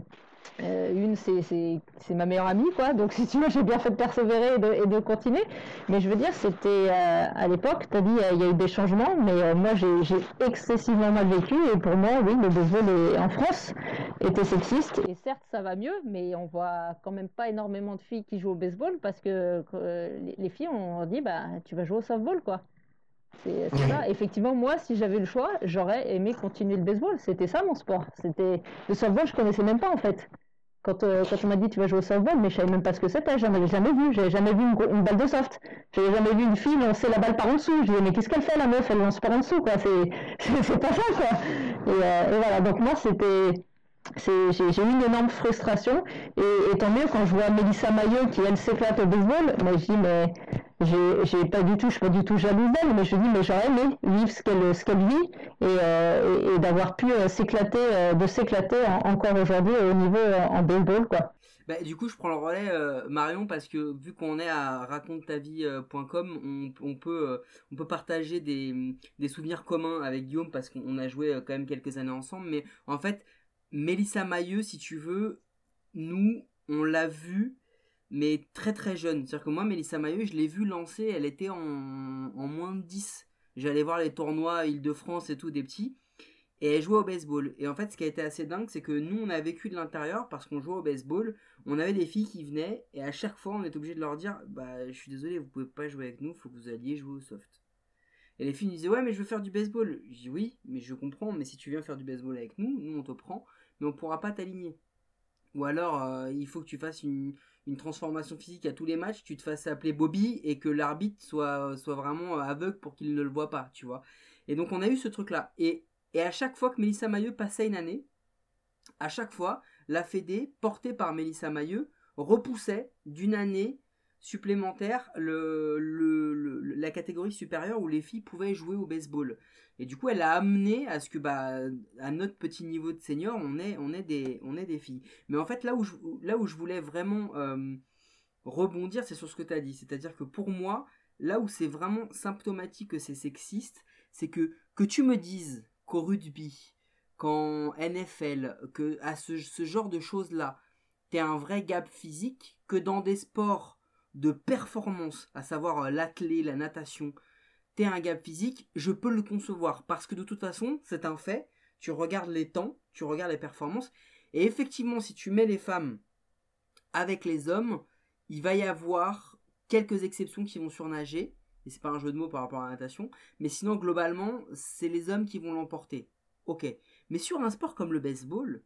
euh, une, c'est- ma meilleure amie, quoi. Donc, [LAUGHS] si tu veux, j'ai bien fait de persévérer et de, continuer. Mais je veux dire, c'était euh, à l'époque, tu as dit, euh, il y a eu des changements, mais euh, moi, j'ai excessivement mal vécu. Et pour moi, oui, le baseball est- en France était sexiste. Et certes, ça va mieux, mais on voit quand même pas énormément de filles qui jouent au baseball parce que euh, les, les filles, on dit, bah, tu vas jouer au softball, quoi. C'est ça. Effectivement, moi, si j'avais le choix, j'aurais aimé continuer le baseball. C'était ça mon sport. C'était le softball, je connaissais même pas en fait. Quand, euh, quand on m'a dit tu vas jouer au softball, mais je savais même pas ce que c'était. J'en avais jamais vu. J'avais jamais vu une, une balle de soft. J'avais jamais vu une fille lancer la balle par en dessous. Je disais mais qu'est-ce qu'elle fait la meuf? Elle lance par en dessous quoi. C'est [LAUGHS] pas ça quoi. Et, euh, et voilà. Donc moi c'était j'ai eu une énorme frustration. Et, tant mieux quand je vois Mélissa Maillot qui elle s'éclate au baseball. Mais je dis mais j'ai pas du tout je suis pas du tout jalouse d'elle. Mais je dis mais j'aurais aimé vivre ce qu'elle qu'elle vit et, euh, et, et d'avoir pu euh, s'éclater euh, de s'éclater en- encore aujourd'hui au niveau en baseball quoi. Bah, du coup, je prends le relais, Marion, parce que vu qu'on est à racontetavie.com, on, on, peut, on peut partager des, des souvenirs communs avec Guillaume parce qu'on a joué quand même quelques années ensemble. Mais en fait, Mélissa Mailleux, si tu veux, nous, on l'a vue, mais très très jeune. C'est-à-dire que moi, Mélissa Mailleux, je l'ai vue lancer, elle était en, moins de 10. J'allais voir les tournois Île-de-France et tout, des petits. Et elle jouait au baseball. Et en fait, ce qui a été assez dingue, c'est que nous, on a vécu de l'intérieur parce qu'on jouait au baseball. On avait des filles qui venaient et à chaque fois, on était obligé de leur dire Bah, je suis désolé, vous pouvez pas jouer avec nous, faut que vous alliez jouer au soft. Et les filles nous disaient Ouais, mais je veux faire du baseball. Je dis Oui, mais je comprends, mais si tu viens faire du baseball avec nous, nous, on te prend, mais on pourra pas t'aligner. Ou alors, euh, il faut que tu fasses une, transformation physique à tous les matchs, tu te fasses appeler Bobby et que l'arbitre soit, soit vraiment aveugle pour qu'il ne le voit pas, tu vois. Et donc, on a eu ce truc-là. Et, et à chaque fois que Mélissa Mailleux passait une année, à chaque fois, la Fédé, portée par Mélissa Mailleux, repoussait d'une année supplémentaire le, le- la catégorie supérieure où les filles pouvaient jouer au baseball. Et du coup, elle a amené à ce que, bah, à notre petit niveau de senior, on est, on des, on des filles. Mais en fait, là où je, là où je voulais vraiment euh, rebondir, c'est sur ce que tu as dit. C'est-à-dire que pour moi, là où c'est vraiment symptomatique que c'est sexiste, c'est que, que tu me dises qu'au rugby, qu'en NFL, que à ce, ce genre de choses-là, t'es un vrai gap physique, que dans des sports de performance, à savoir euh, l'athlé, la natation, t'es un gap physique, je peux le concevoir. Parce que de toute façon, c'est un fait, tu regardes les temps, tu regardes les performances, et effectivement, si tu mets les femmes avec les hommes, il va y avoir quelques exceptions qui vont surnager, et c'est pas un jeu de mots par rapport à la natation, mais sinon, globalement, c'est les hommes qui vont l'emporter. Ok. Mais sur un sport comme le baseball,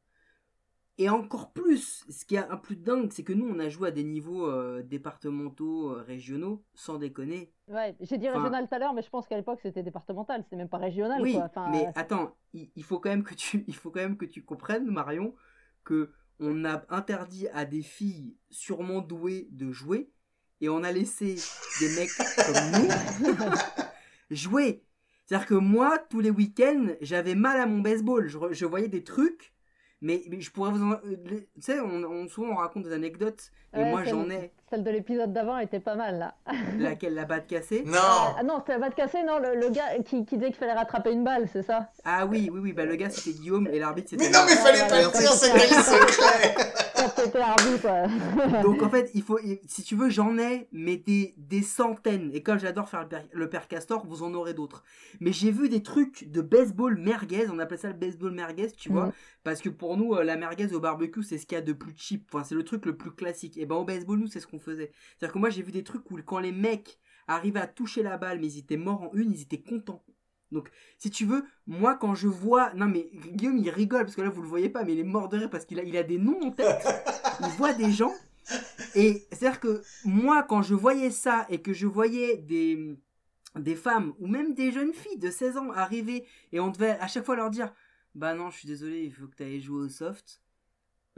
et encore plus, ce qui est un plus dingue, c'est que nous, on a joué à des niveaux euh, départementaux, euh, régionaux, sans déconner. ouais j'ai dit Enfin- régional tout à l'heure mais je pense qu'à l'époque c'était départemental c'était même pas régional oui, quoi enfin, mais euh, attends, il, il faut quand même que tu, [LAUGHS] il faut quand même que tu comprennes, Marion, que on a interdit à des filles sûrement douées de jouer, et on a laissé des mecs comme nous [LAUGHS] jouer. C'est-à-dire que moi, tous les week-ends, j'avais mal à mon baseball. Je voyais des trucs, mais, mais je pourrais vous en... euh, Tu sais, on, on- souvent on raconte des anecdotes, et Ouais, moi j'en ai. Celle de l'épisode d'avant était pas mal là [LAUGHS] Laquelle La batte cassée? Non Ah non, c'était la batte cassée, non, le, le gars qui, qui disait qu'il fallait rattraper une balle, c'est ça? Ah oui, oui, oui, bah le gars c'était Guillaume, et l'arbitre c'était Mais non, mais fallait pas le dire, [LAUGHS] c'était le secret Quand arbitre. Donc en fait, il faut, il- si tu veux, j'en ai, mais des, des centaines. Et comme j'adore faire le père, le père Castor, vous en aurez d'autres. Mais j'ai vu des trucs de baseball merguez, on appelle ça le baseball merguez, tu vois. Mhm. Parce que pour nous, euh, la merguez au barbecue, c'est ce qu'il y a de plus cheap. Enfin, c'est le truc le plus classique. Et ben au baseball, nous, c'est ce qu'on faisait. C'est-à-dire que moi, j'ai vu des trucs où quand les mecs arrivaient à toucher la balle, mais ils étaient morts en une, ils étaient contents. Donc, si tu veux, moi, quand je vois. Non, mais Guillaume, il rigole, parce que là, vous le voyez pas, mais il est mort de rire parce qu'il a, il a des noms en tête. [LAUGHS] il voit des gens. Et c'est-à-dire que moi, quand je voyais ça et que je voyais des, des femmes ou même des jeunes filles de 16 ans arriver et on devait à chaque fois leur dire Bah non, je suis désolé, il faut que tu ailles jouer au soft.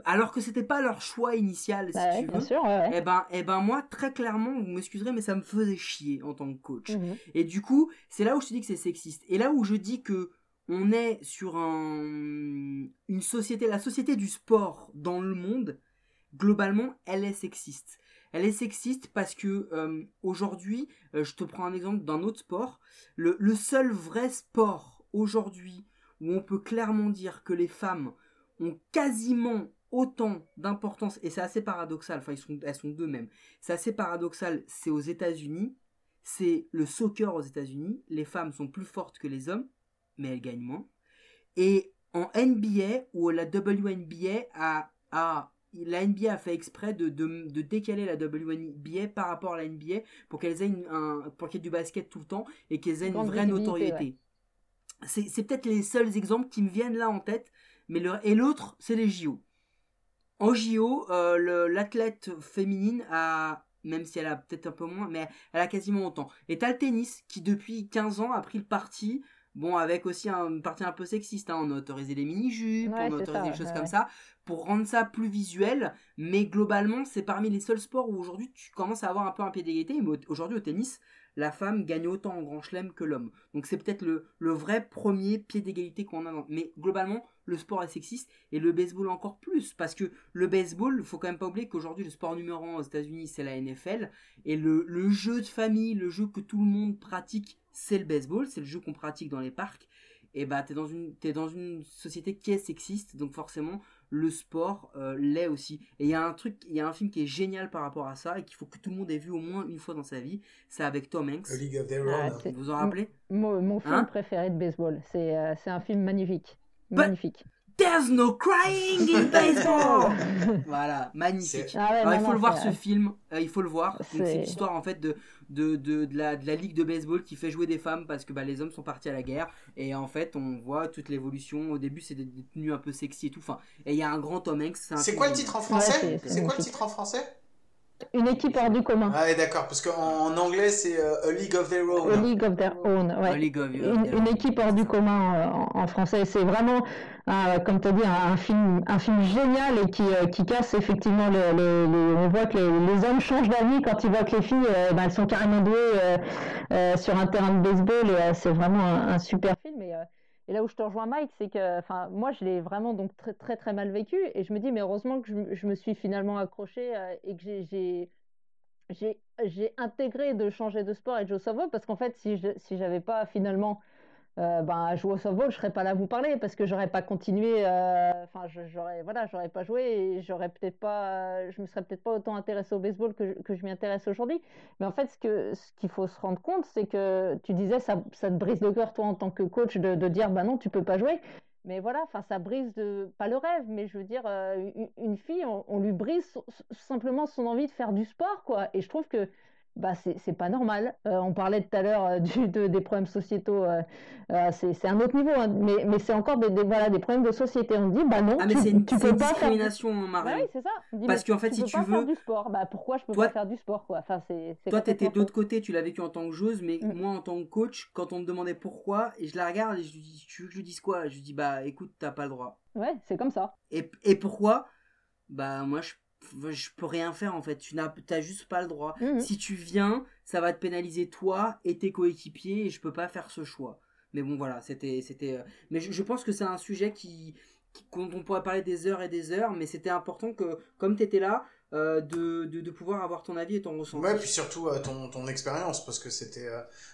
Alors que c'était pas leur choix initial, si Bah ouais, tu bien veux. sûr, ouais, ouais. Eh ben, eh ben moi, très clairement, vous m'excuserez, mais ça me faisait chier en tant que coach. Mhm. Et du coup, c'est là où je te dis que c'est sexiste. Et là où je dis que on est sur un, une société, la société du sport dans le monde, globalement, elle est sexiste. Elle est sexiste parce que euh, aujourd'hui, euh, je te prends un exemple d'un autre sport, le, le seul vrai sport aujourd'hui où on peut clairement dire que les femmes ont quasiment autant d'importance, et c'est assez paradoxal, enfin ils sont, elles sont deux même, c'est assez paradoxal, c'est aux États-Unis, c'est le soccer aux États-Unis, les femmes sont plus fortes que les hommes, mais elles gagnent moins. Et en NBA, où la WNBA a, a la NBA a fait exprès de, de, de, décaler la WNBA par rapport à la NBA pour qu'elles aient un, pour qu'il y ait du basket tout le temps et qu'elles aient une, vraie notoriété. C'est peut-être les seuls exemples qui me viennent là en tête, mais le, et l'autre, c'est les JO. En JO, euh, l'athlète féminine a, même si elle a peut-être un peu moins, mais elle a quasiment autant. Et t'as le tennis qui depuis 15 ans a pris le parti Bon, avec aussi un, parti un peu sexiste, hein. on a autorisé les mini-jupes, on a autorisé des choses comme ça, pour rendre ça plus visuel, mais globalement, c'est parmi les seuls sports où aujourd'hui tu commences à avoir un peu un pied d'égalité, mais aujourd'hui au tennis, la femme gagne autant en grand chelem que l'homme. Donc c'est peut-être le, le, vrai premier pied d'égalité qu'on a. Mais globalement, le sport est sexiste et le baseball encore plus. Parce que le baseball, faut quand même pas oublier qu'aujourd'hui, le sport numéro 1 aux États-Unis, c'est la NFL. Et le, jeu de famille, le jeu que tout le monde pratique, c'est le baseball, c'est le jeu qu'on pratique dans les parcs, et bah t'es dans dans une société qui est sexiste, donc forcément le sport euh, l'est aussi. Et il y a un truc, il y a un film qui est génial par rapport à ça et qu'il faut que tout le monde ait vu au moins une fois dans sa vie. C'est avec Tom Hanks. A League of Their Own. vous en rappelez? Mon, film hein? préféré de baseball. C'est euh, c'est un film magnifique. Bah, magnifique. There's no crying in baseball. [LAUGHS] voilà, magnifique. Ah il faut le voir ce film. Euh, il faut le voir. C'est l'histoire en fait de de, de, de, la, de la ligue de baseball qui fait jouer des femmes parce que bah, les hommes sont partis à la guerre et en fait on voit toute l'évolution. Au début c'est des, tenues un peu sexy et tout. Enfin, et il y a un grand Tom Hanks. C'est quoi le titre en français C'est quoi le titre en français une équipe hors du commun. Ah, d'accord, parce qu'en anglais, c'est euh, A League of Their Own. A League of Their Own, ouais. une, équipe hors du commun euh, en, français. C'est vraiment, euh, comme tu as dit, un, film, un film génial et qui, qui casse effectivement le, On voit que les, hommes changent d'avis quand ils voient que les filles, ben, elles sont carrément douées sur un terrain de baseball. Et c'est vraiment un, super film. Et, et là où je te rejoins, Mike, c'est que, enfin, moi, je l'ai vraiment donc très, très, mal vécu. Et je me dis, mais heureusement que je, me suis finalement accrochée euh, et que j'ai, j'ai, intégré de changer de sport et de jouer au parce qu'en fait, si je, si j'avais pas finalement euh, ben, jouer au softball, je serais pas là à vous parler parce que j'aurais pas continué. Euh, enfin, j'aurais voilà, pas joué et j'aurais peut-être pas, je me serais peut-être pas autant intéressé au baseball que je, que je m'y intéresse aujourd'hui. Mais en fait, ce qu'il faut se rendre compte, c'est que tu disais ça, te brise le cœur toi en tant que coach de, dire bah non, tu peux pas jouer. Mais voilà, ça brise pas le rêve, mais je veux dire, euh, une, fille, on, lui brise simplement son envie de faire du sport, quoi. Et je trouve que bah c'est pas normal. Euh, on parlait tout à l'heure euh, de, des problèmes sociétaux, euh, c'est un autre niveau, hein. mais, mais c'est encore des, voilà, des problèmes de société. On dit, bah non, ah, mais tu, une, tu peux une pas discrimination, faire... Marie. Bah oui, c'est ça. Parce qu'en fait, si tu veux. Faire du sport. Bah, pourquoi je peux pas faire du sport quoi? Enfin, c'est Toi, tu étais de l'autre côté, tu l'as vécu en tant que joueuse, mais mm. moi, en tant que coach, quand on me demandait pourquoi, et je la regarde et je lui dis, tu veux que je dise quoi? Je lui dis, bah écoute, t'as pas le droit. Ouais, c'est comme ça. Et, et pourquoi? Bah, moi, je je peux rien faire en fait. Tu n'as as juste pas le droit. Mhm. Si tu viens, ça va te pénaliser toi et tes coéquipiers et je peux pas faire ce choix. Mais bon voilà, c'était c'était. Euh, mais je, pense que c'est un sujet qui, dont on pourrait parler des heures et des heures, mais c'était important que comme tu étais là. Euh, de, de, pouvoir avoir ton avis et ton ressenti. Ouais, puis surtout euh, ton, ton expérience, parce que c'était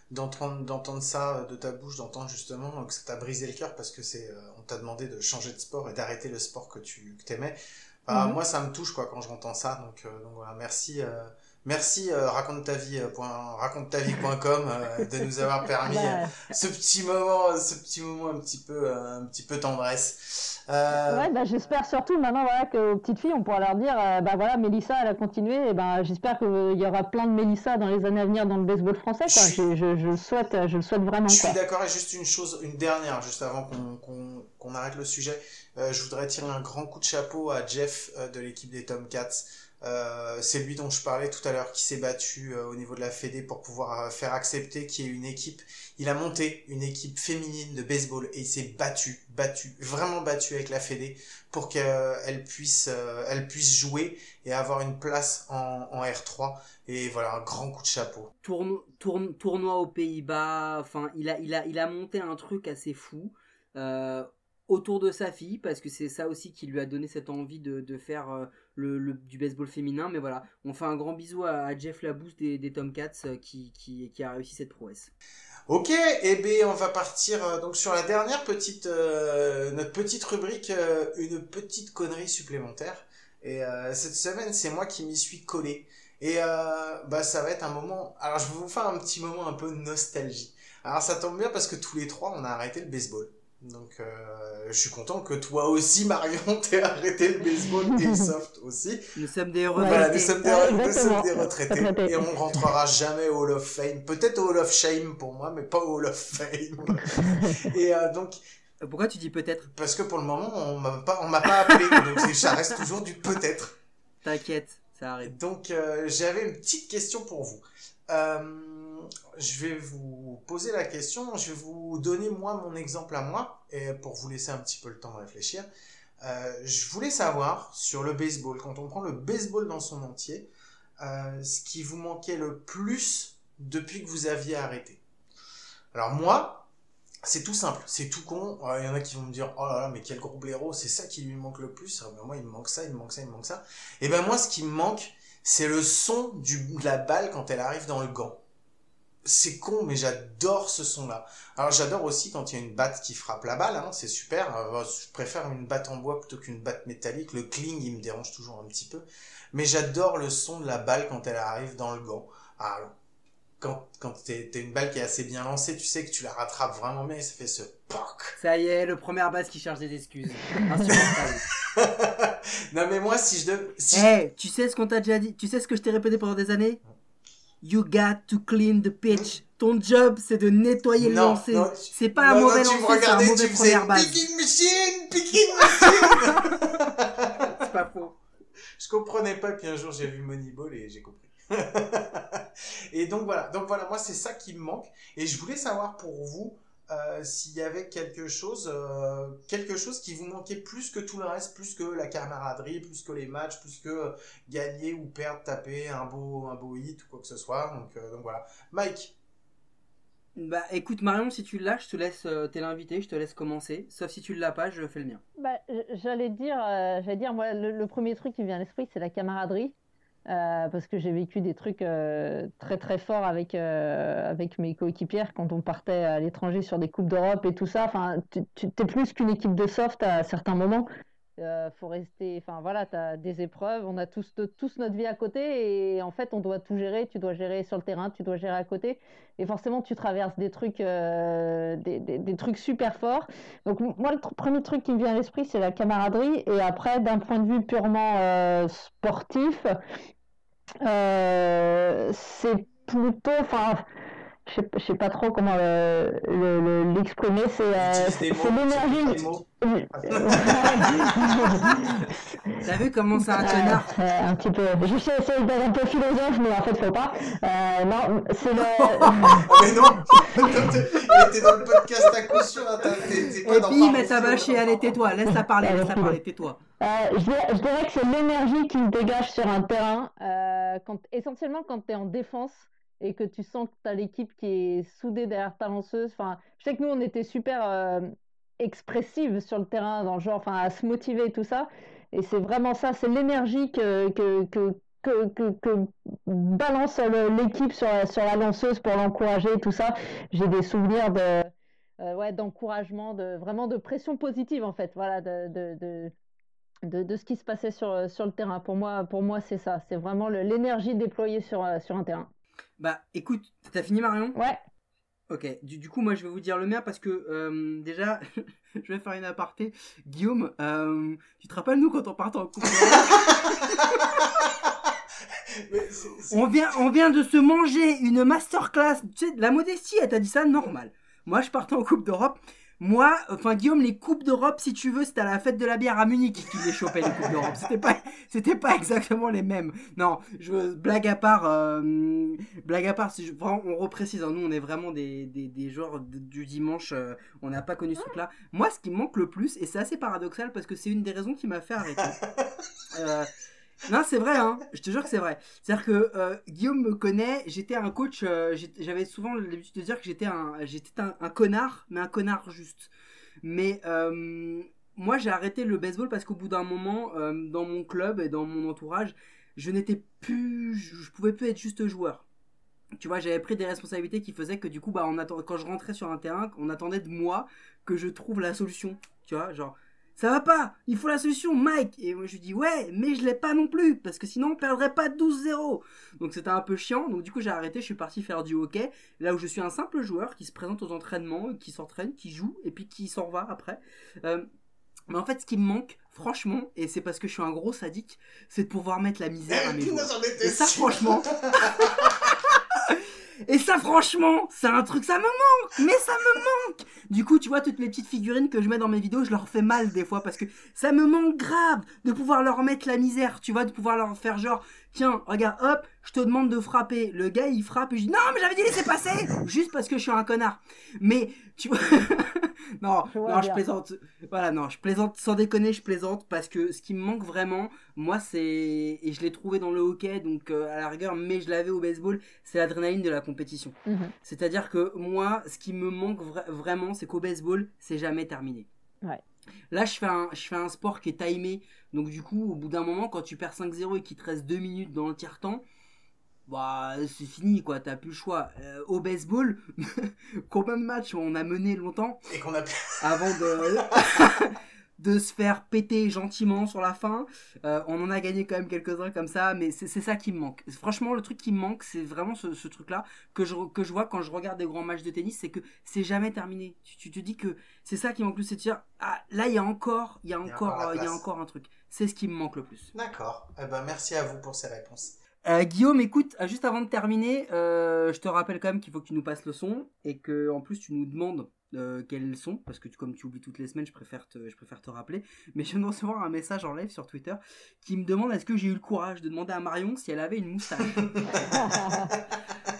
d'entendre ça de ta bouche, d'entendre justement que ça t'a brisé le cœur parce que c'est on t'a demandé de changer de sport et d'arrêter le sport que tu que aimais. Bah, mhm. Moi, ça me touche quoi quand j'entends ça. Donc, euh, donc voilà, merci. Euh, merci euh, raconte ta vie raconte ta vie.com de nous avoir [LAUGHS] permis bah. ce petit moment ce petit moment un petit peu un petit peu tendresse ouais bah, j'espère surtout maintenant voilà que aux petites filles on pourra leur dire bah voilà Mélissa elle a continué et ben j'espère qu'il y aura plein de Mélissa dans les années à venir dans le baseball français quoi. Je, je, je, le souhaite je le souhaite vraiment je suis d'accord et juste une chose une dernière juste avant qu'on qu'on arrête le sujet euh, je voudrais tirer un grand coup de chapeau à Jeff euh, de l'équipe des Tomcats. Euh, c'est lui dont je parlais tout à l'heure qui s'est battu au niveau de la Fédé pour pouvoir faire accepter qu'il y ait une équipe. Il a monté une équipe féminine de baseball et il s'est battu, battu, vraiment battu avec la Fédé pour qu'elle puisse, jouer et avoir une place en, en R3. Et voilà, un grand coup de chapeau. Tournoi aux Pays-Bas, enfin, il a monté un truc assez fou. Autour de sa fille parce que c'est ça aussi qui lui a donné cette envie de, faire le, du baseball féminin. Mais voilà, on fait un grand bisou à, Jeff Labousse des, des Tomcats qui, qui, qui, a réussi cette prouesse. Ok, et eh bien on va partir donc sur la dernière petite notre petite rubrique une petite connerie supplémentaire. Et cette semaine c'est moi qui m'y suis collé. Et euh, bah ça va être un moment. Alors je vais vous faire un petit moment un peu de nostalgie. Alors ça tombe bien parce que tous les trois on a arrêté le baseball. Donc euh, je suis content que toi aussi Marion [LAUGHS] t'aies arrêté le baseball et le [LAUGHS] soft aussi. Nous sommes des retraités. nous sommes des, retraités et on rentrera jamais au Hall of Fame. Peut-être au Hall of Shame pour moi, mais pas au Hall of Fame. [LAUGHS] et euh, donc pourquoi tu dis peut-être? Parce que pour le moment on m'a pas on m'a pas appelé donc ça reste toujours du peut-être. T'inquiète. Donc, euh, j'avais une petite question pour vous. Euh, je vais vous poser la question, je vais vous donner moi mon exemple à moi, et pour vous laisser un petit peu le temps de réfléchir. Euh, je voulais savoir sur le baseball, quand on prend le baseball dans son entier, ce qui vous manquait le plus depuis que vous aviez arrêté. Alors moi, c'est tout simple, c'est tout con. Il y en a qui vont me dire, oh là là, mais quel gros blaireau, c'est ça qui lui manque le plus. Ah, moi, il me manque ça, il me manque ça, il me manque ça. Et ben moi, ce qui me manque, c'est le son de la balle quand elle arrive dans le gant. C'est con, mais j'adore ce son-là. Alors j'adore aussi quand il y a une batte qui frappe la balle, hein, c'est super. Euh, je préfère une batte en bois plutôt qu'une batte métallique. Le cling, il me dérange toujours un petit peu. Mais j'adore le son de la balle quand elle arrive dans le gant. Ah, quand, quand t'es une balle qui est assez bien lancée, tu sais que tu la rattrapes vraiment bien et ça fait ce POC. Ça y est, le premier base qui cherche des excuses. [LAUGHS] [LAUGHS] non mais moi si je devais... Si hey, tu sais ce qu'on t'a déjà dit? Tu sais ce que je t'ai répété pendant des années? You got to clean the pitch. Ton job, c'est de nettoyer le lancer. C'est pas un mauvais lancer, c'est un mauvais première base. Picking machine, picking machine. [LAUGHS] c'est pas faux. Je comprenais pas, puis un jour j'ai vu Moneyball et j'ai compris. [LAUGHS] et donc voilà, donc voilà, moi c'est ça qui me manque. Et je voulais savoir pour vous euh, s'il y avait quelque chose, euh, quelque chose qui vous manquait plus que tout le reste, plus que la camaraderie, plus que les matchs, plus que gagner ou perdre, taper un beau, un beau hit ou quoi que ce soit. Donc, euh, donc voilà. Mike. Bah écoute Marion, si tu l'as, je te laisse, t'es l'invité, je te laisse commencer. Sauf si tu l'as pas, je fais le mien. Bah j'allais dire, j'allais dire moi le, premier truc qui me vient à l'esprit, c'est la camaraderie. Euh, parce que j'ai vécu des trucs euh, très très forts avec euh, avec mes coéquipières quand on partait à l'étranger sur des coupes d'Europe et tout ça. Enfin, tu es plus qu'une équipe de soft à certains moments. Euh, faut rester, enfin voilà, tu as des épreuves, on a tous, notre vie à côté et en fait on doit tout gérer, tu dois gérer sur le terrain, tu dois gérer à côté. Et forcément tu traverses des trucs, euh, des, trucs super forts. Donc moi le premier truc qui me vient à l'esprit c'est la camaraderie. Et après d'un point de vue purement euh, sportif, c'est plutôt, enfin je sais, sais pas trop comment l'exprimer, le, c'est euh, l'énergie. [LAUGHS] T'as vu comment c'est un connard Un petit peu. Je sais essayer d'être un peu philosophe, mais en fait, faut pas. Euh, non, c'est le. [LAUGHS] mais non T'es dans le podcast à coup sûr, hein, t'es pas Et puis, mais t'as bâché, allez, tais-toi, laisse-la parler, laisse-la parler, tais-toi. Euh, je, dirais, je, dirais, que c'est l'énergie qui me dégage sur un terrain, euh, quand, essentiellement quand tu es en défense et que tu sens que tu as l'équipe qui est soudée derrière ta lanceuse. Enfin, je sais que nous, on était super euh, expressive sur le terrain, dans le genre, enfin, à se motiver et tout ça. Et c'est vraiment ça, c'est l'énergie que, que, que, balance l'équipe sur, sur la lanceuse pour l'encourager, tout ça. J'ai des souvenirs de, euh, ouais, d'encouragement, de, vraiment de pression positive, en fait, voilà, de, de, de de, de, ce qui se passait sur, sur le terrain. Pour moi, pour moi c'est ça. C'est vraiment l'énergie déployée sur, sur un terrain. Bah écoute, t'as fini Marion? Ouais. Ok, du, coup moi je vais vous dire le mien parce que euh, déjà [LAUGHS] je vais faire une aparté. Guillaume, euh, tu te rappelles nous quand on partait en coupe [LAUGHS] On vient, on vient de se manger une masterclass, tu sais, la modestie, elle t'a dit ça normal. Moi je partais en Coupe d'Europe moi, enfin Guillaume, les coupes d'Europe, si tu veux, c'était à la fête de la bière à Munich qu'il les chopait les coupes d'Europe. C'était pas, c'était pas exactement les mêmes. Non, je blague à part, euh, blague à part. on reprécise, hein, nous on est vraiment des, des, des joueurs du dimanche. Euh, on n'a pas connu ce truc-là. Moi, ce qui me manque le plus, et c'est assez paradoxal parce que c'est une des raisons qui m'a fait arrêter. [LAUGHS] Euh, non, c'est vrai, hein. Je te jure que c'est vrai. C'est-à-dire que euh, Guillaume me connaît, j'étais un coach, euh, j'avais souvent l'habitude de dire que j'étais un, un, connard, mais un connard juste. Mais euh, moi, j'ai arrêté le baseball parce qu'au bout d'un moment, dans mon club et dans mon entourage, je n'étais plus, je pouvais plus être juste joueur. Tu vois, j'avais pris des responsabilités qui faisaient que du coup, bah, on attend, quand je rentrais sur un terrain, on attendait de moi que je trouve la solution. Tu vois, genre, ça va pas, il faut la solution, Mike. Et moi je lui dis ouais, mais je l'ai pas non plus, parce que sinon on perdrait pas 12-0. Donc c'était un peu chiant, donc du coup j'ai arrêté, je suis parti faire du hockey, là où je suis un simple joueur qui se présente aux entraînements, qui s'entraîne, qui joue, et puis qui s'en va après. Euh, mais en fait, ce qui me manque, franchement, et c'est parce que je suis un gros sadique, c'est de pouvoir mettre la misère à mes joueurs. Et ça, franchement. [LAUGHS] Et ça, franchement, c'est un truc, ça me manque, mais ça me manque. Du coup, tu vois, toutes les petites figurines que je mets dans mes vidéos, je leur fais mal des fois parce que ça me manque grave de pouvoir leur mettre la misère, tu vois, de pouvoir leur faire genre, tiens, regarde, hop, je te demande de frapper. Le gars, il frappe et je dis, non, mais j'avais dit laisser passer, juste parce que je suis un connard. Mais, tu vois, [LAUGHS] non, non, je plaisante. Voilà, non, je plaisante, sans déconner, je plaisante parce que ce qui me manque vraiment, moi, c'est, et je l'ai trouvé dans le hockey, donc euh, à la rigueur, mais je l'avais au baseball, c'est l'adrénaline de la compétition. Mhm. C'est-à-dire que moi, ce qui me manque vra- vraiment, c'est qu'au baseball, c'est jamais terminé. Ouais. Là, je fais, un, je fais un sport qui est timé. Donc, du coup, au bout d'un moment, quand tu perds 5-0 et qu'il te reste 2 minutes dans le tiers-temps, bah, c'est fini, quoi. T'as plus le choix. Euh, au baseball, [LAUGHS] combien de matchs on a mené longtemps Et qu'on a pu. [LAUGHS] avant de, [LAUGHS] de se faire péter gentiment sur la fin? Euh, on en a gagné quand même quelques-uns comme ça, mais c'est ça qui me manque. Franchement, le truc qui me manque, c'est vraiment ce, ce truc-là que je, que je vois quand je regarde des grands matchs de tennis, c'est que c'est jamais terminé. Tu, tu te dis que c'est ça qui manque le plus, c'est de dire, ah, là, il y a encore, il y a Il y a encore, euh, il y a encore un truc. C'est ce qui me manque le plus. D'accord. Eh ben, merci à vous pour ces réponses. Euh, Guillaume, écoute, euh, juste avant de terminer, euh, je te rappelle quand même qu'il faut que tu nous passes le son et que en plus tu nous demandes euh, quels sont, parce que comme tu oublies toutes les semaines, je préfère te, je préfère te rappeler. Mais je viens de recevoir un message en live sur Twitter qui me demande est-ce que j'ai eu le courage de demander à Marion si elle avait une moustache? [LAUGHS]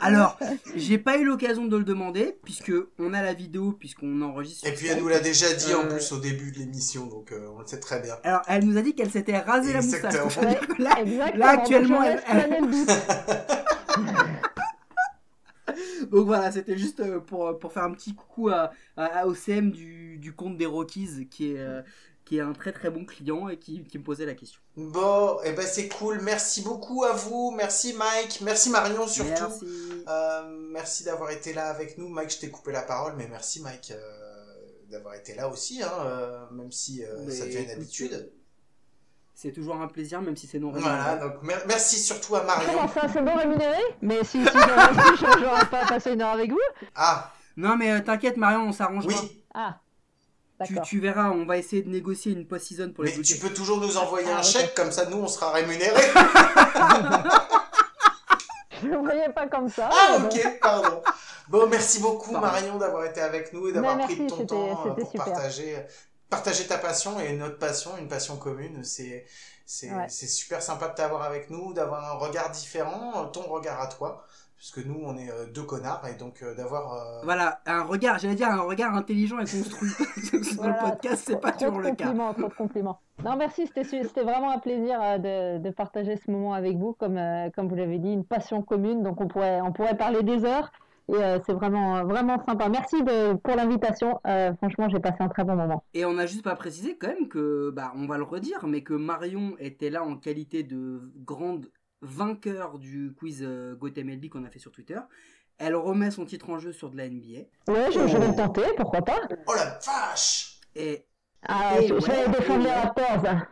Alors, j'ai pas eu l'occasion de le demander puisque on a la vidéo, puisqu'on enregistre. Et puis elle nous l'a déjà dit en Euh, plus au début de l'émission, donc euh, on le sait très bien. Alors, elle nous a dit qu'elle s'était rasée la moustache. Que [LAUGHS] là, Exactement. Là, actuellement, elle-. [LAUGHS] Donc voilà, c'était juste euh, pour, pour faire un petit coucou à, à, à OCM du, du compte des Rockies, qui est, euh, qui est un très très bon client et qui, qui me posait la question. Bon, et ben c'est cool. Merci beaucoup à vous. Merci Mike. Merci Marion surtout. Merci. Euh, merci d'avoir été là avec nous. Mike, je t'ai coupé la parole, mais merci Mike euh, d'avoir été là aussi, hein, euh, même si euh, Mais ça devient une habitude. C'est toujours un plaisir, même si c'est non Voilà, rémunéré. donc mer- merci surtout à Marion. Comment ça, c'est bon rémunéré Mais si, si j'avais su, je- j'aurais pas passé une heure avec vous. Ah, Non, mais euh, t'inquiète, Marion, on s'arrangera. oui, Ah, Tu, verras, on va essayer de négocier une post-season pour les mais tu peux toujours nous envoyer Ah, un chèque, comme ça nous on sera rémunérés. [LAUGHS] [LAUGHS] Je le voyais pas comme ça. Ah, bon. ok, pardon. Bon, merci beaucoup Pardon. Marion d'avoir été avec nous et d'avoir pris de ton temps euh, pour super. partager, partager ta passion et notre passion, une passion commune. C'est c'est Ouais. c'est super sympa de t'avoir avec nous, d'avoir un regard différent, euh, ton regard à toi, puisque nous on est euh, deux connards et donc euh, d'avoir. euh, Voilà, un regard, j'allais dire un regard intelligent et construit. [LAUGHS] Dans Voilà, le podcast, c'est pas toujours le cas. compliments, Trop de compliments. Non, merci, c'était vraiment un plaisir euh, de, de partager ce moment avec vous. Comme, euh, comme vous l'avez dit, une passion commune, donc on pourrait, on pourrait parler des heures. Et euh, c'est vraiment, vraiment sympa. Merci de, pour l'invitation. Euh, franchement, j'ai passé un très bon moment. Et on n'a juste pas précisé quand même que, bah, on va le redire, mais que Marion était là en qualité de grande vainqueur du quiz euh, GoTMLB qu'on a fait sur Twitter. Elle remet son titre en jeu sur de la NBA. Ouais, je, je vais le tenter, pourquoi pas. Oh la vache Et, Ah, Et je, je vais ouais, défendre les ouais. Raptors.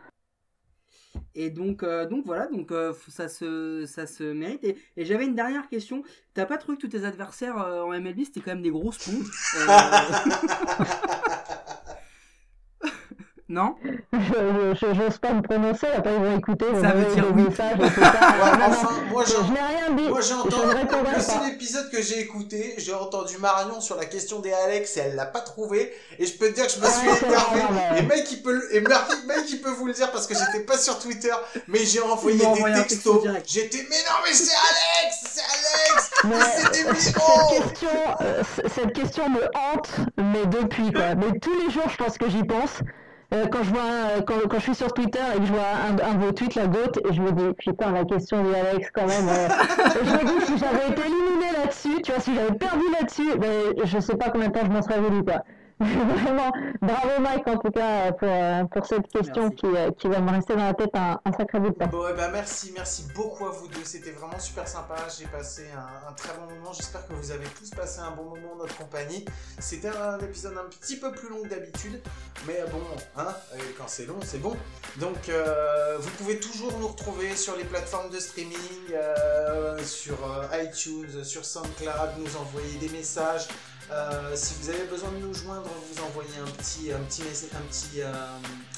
et donc, euh, donc voilà, donc euh, ça se, ça se mérite. Et, et j'avais une dernière question. T'as pas trouvé que tous tes adversaires euh, en MLB c'était quand même des grosses pontes Euh, [LAUGHS] [LAUGHS] Non Je j'ose pas me prononcer, après ils vont écouter. Ça veut dire oui. messages et tout ça. [LAUGHS] Ouais, enfin, moi je, j'ai je n'ai rien dit. Moi j'ai Je entendu, le seul épisode que j'ai écouté, j'ai entendu Marion sur la question des Alex et elle l'a pas trouvé. Et je peux te dire que je me suis Ouais, énervé. ouais. Et mec il peut, et il peut vous le dire parce que j'étais pas sur Twitter, mais j'ai envoyé des envoyé textos. J'étais, mais non mais c'est Alex, c'est Alex, Mais c'est des cette question, euh, cette question me hante, mais depuis quoi. Mais tous les jours, je pense que j'y pense. Euh, quand je vois, un- quand, je suis sur Twitter et que je vois un, un de vos tweets, la gote, et je me dis putain la question de Alex quand même. euh. Je me dis si j'avais été éliminé là-dessus, tu vois, si j'avais perdu là-dessus, ben, je sais pas combien de temps je m'en serais voulu quoi. [LAUGHS] Vraiment, bravo Mike en tout cas pour, euh, pour cette question qui, euh, qui, va me rester dans la tête un, un sacré bout de temps. Bon, eh ben merci, merci beaucoup à vous deux. C'était vraiment super sympa. J'ai passé un, un, très bon moment. J'espère que vous avez tous passé un bon moment en notre compagnie. C'était un épisode un petit peu plus long que d'habitude, mais bon, hein, quand c'est long, c'est bon. Donc, euh, vous pouvez toujours nous retrouver sur les plateformes de streaming, euh, sur iTunes, sur SoundCloud, nous envoyer des messages. Euh, si vous avez besoin de nous joindre, vous envoyez un petit, un petit, un petit, euh,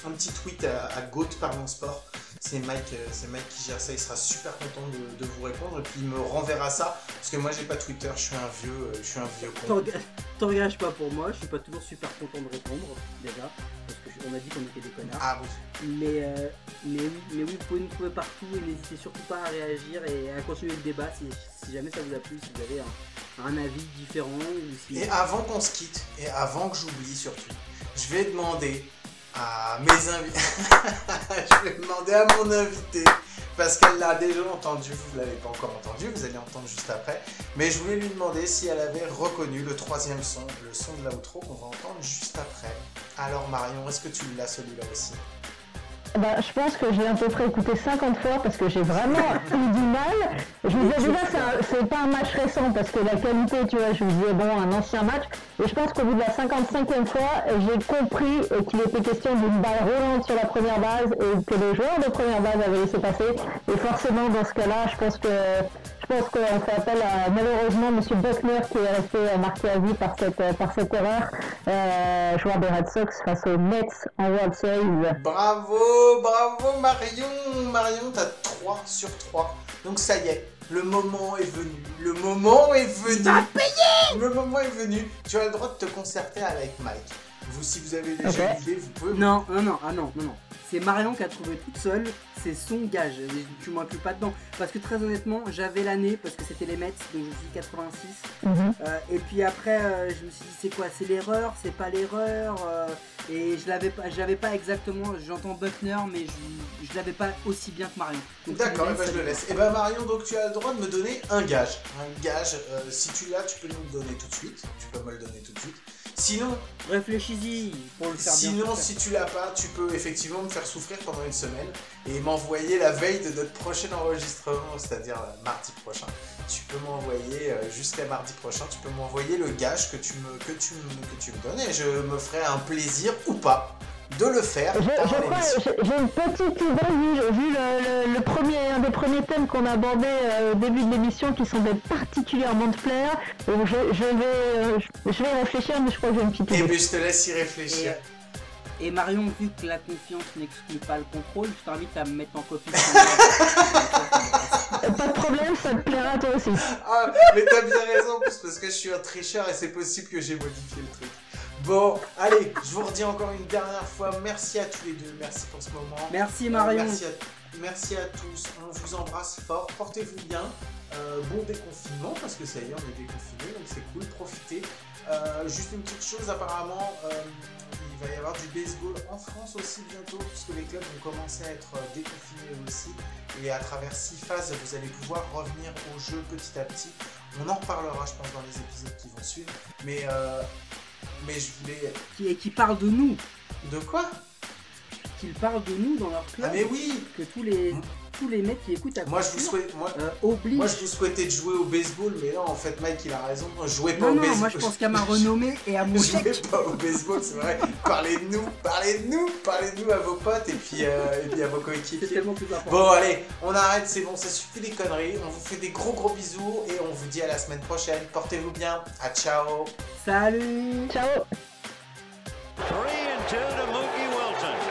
un petit tweet à, à Goat Parlons Sport. C'est Mike, euh, Mike qui gère ça. Il sera super content de, vous répondre et puis il me renverra ça parce que moi j'ai pas Twitter. Je suis un vieux, je suis un vieux con. [LAUGHS] T'engages pas pour moi. Je suis pas toujours super content de répondre déjà on a dit qu'on était des connards. Ah. Mais euh, mais oui, mais oui, vous pouvez nous trouver partout et n'hésitez surtout pas à réagir et à continuer le débat si, si jamais ça vous a plu, si vous avez un un avis différent. Si... Et avant qu'on se quitte, et avant que j'oublie surtout, je vais demander à mes invités, [LAUGHS] je vais demander à mon invité, parce qu'elle l'a déjà entendu, vous ne l'avez pas encore entendu, vous allez entendre juste après, mais je voulais lui demander si elle avait reconnu le troisième son, le son de l'outro qu'on va entendre juste après. Alors Marion, est-ce que tu l'as celui-là aussi? Bah, je pense que j'ai à peu près écouté 50 fois parce que j'ai vraiment [LAUGHS] eu du mal. Je vous disais déjà, c'est pas un match récent parce que la qualité, tu vois, je vous disais, bon, un ancien match. Et je pense qu'au bout de la 55e fois, j'ai compris qu'il était question d'une balle roulante sur la première base et que les joueurs de première base avaient laissé passer. Et forcément, dans ce cas-là, je pense que je pense qu'on fait appel à malheureusement M. Buckner qui est resté marqué à vie par cette, par cette erreur, euh, joueur des Red Sox face aux Mets en World Series. Bravo, bravo Marion Marion, t'as 3 sur 3. Donc ça y est, le moment est venu. Le moment est venu. T'as payé Le moment est venu. Tu as le droit de te concerter avec Mike. Vous, si vous avez déjà okay. l'idée, vous pouvez. Non, non, non, ah non, non, non. C'est Marion qui a trouvé toute seule, c'est son gage. Tu m'inclus pas dedans. Parce que très honnêtement, j'avais l'année, parce que c'était les Mets, donc je suis 86. Mm -hmm. euh, et puis après, euh, je me suis dit, c'est quoi C'est l'erreur C'est pas l'erreur euh, Et je l'avais pas, j'avais pas exactement, j'entends Buckner, mais je, je l'avais pas aussi bien que Marion. D'accord, bah, je le laisse. Et bah Marion, donc tu as le droit de me donner un gage. Un gage, euh, si tu l'as, tu peux nous le donner tout de suite. Tu peux me le donner tout de suite. Sinon, réfléchis-y pour le faire Sinon, bien si tu l'as pas, tu peux effectivement me faire souffrir pendant une semaine et m'envoyer la veille de notre prochain enregistrement, c'est-à-dire mardi prochain. Tu peux m'envoyer euh, jusqu'à mardi prochain, tu peux m'envoyer le gage que tu me que tu que tu me donnes et je me ferai un plaisir ou pas de le faire. J'ai une petite idée vu, vu le, le, le, premier, un des premiers thèmes qu'on a abordé euh, au début de l'émission qui semblait particulièrement plaire. Donc je, je, vais, euh, je vais réfléchir, mais je crois que j'ai une petite idée. Et puis je te laisse y réfléchir. Et, et Marion, vu que la confiance n'exclut pas le contrôle, je t'invite à me mettre en copie. [LAUGHS] pas de problème, ça te plaira toi aussi. Ah, mais t'as bien raison, parce que je suis un tricheur et c'est possible que j'ai modifié le truc. Bon, allez, je vous redis encore une dernière fois, merci à tous les deux, merci pour ce moment. Merci Marion. Euh, merci, à, merci à tous, on vous embrasse fort, portez-vous bien, euh, bon déconfinement, parce que ça y est, on est déconfiné, donc c'est cool, profitez. Euh, juste une petite chose, apparemment, il va y avoir du baseball en France aussi bientôt, puisque les clubs vont commencer à être déconfinés aussi. Et à travers six phases, vous allez pouvoir revenir au jeu petit à petit. On en reparlera, je pense, dans les épisodes qui vont suivre. Mais mais je voulais. Qui, qui parle de nous. De quoi? Qu'ils parlent de nous dans leur club. Ah, mais oui Que tous les, tous les mecs qui écoutent à moi, je vous souhaite, moi, euh, moi, je vous souhaitais de jouer au baseball, mais non, en fait, Mike, il a raison. Jouez pas non, au non, baseball. moi, je pense qu'à ma [LAUGHS] renommée et à mon [LAUGHS] Jouez chèque. pas au baseball, c'est vrai. parlez de nous, parlez de nous, parlez de nous à vos potes et puis, euh, et puis à vos C'est coéquipiers. tellement plus important. Bon, allez, on arrête, c'est bon, ça suffit les conneries. On vous fait des gros gros bisous et on vous dit à la semaine prochaine. Portez-vous bien. À ciao. Salut Ciao Three and two to Mookie Wilson.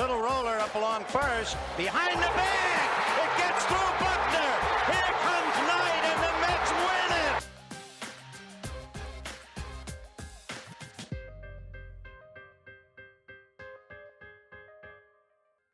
Little roller up along first, behind the bag. It gets through.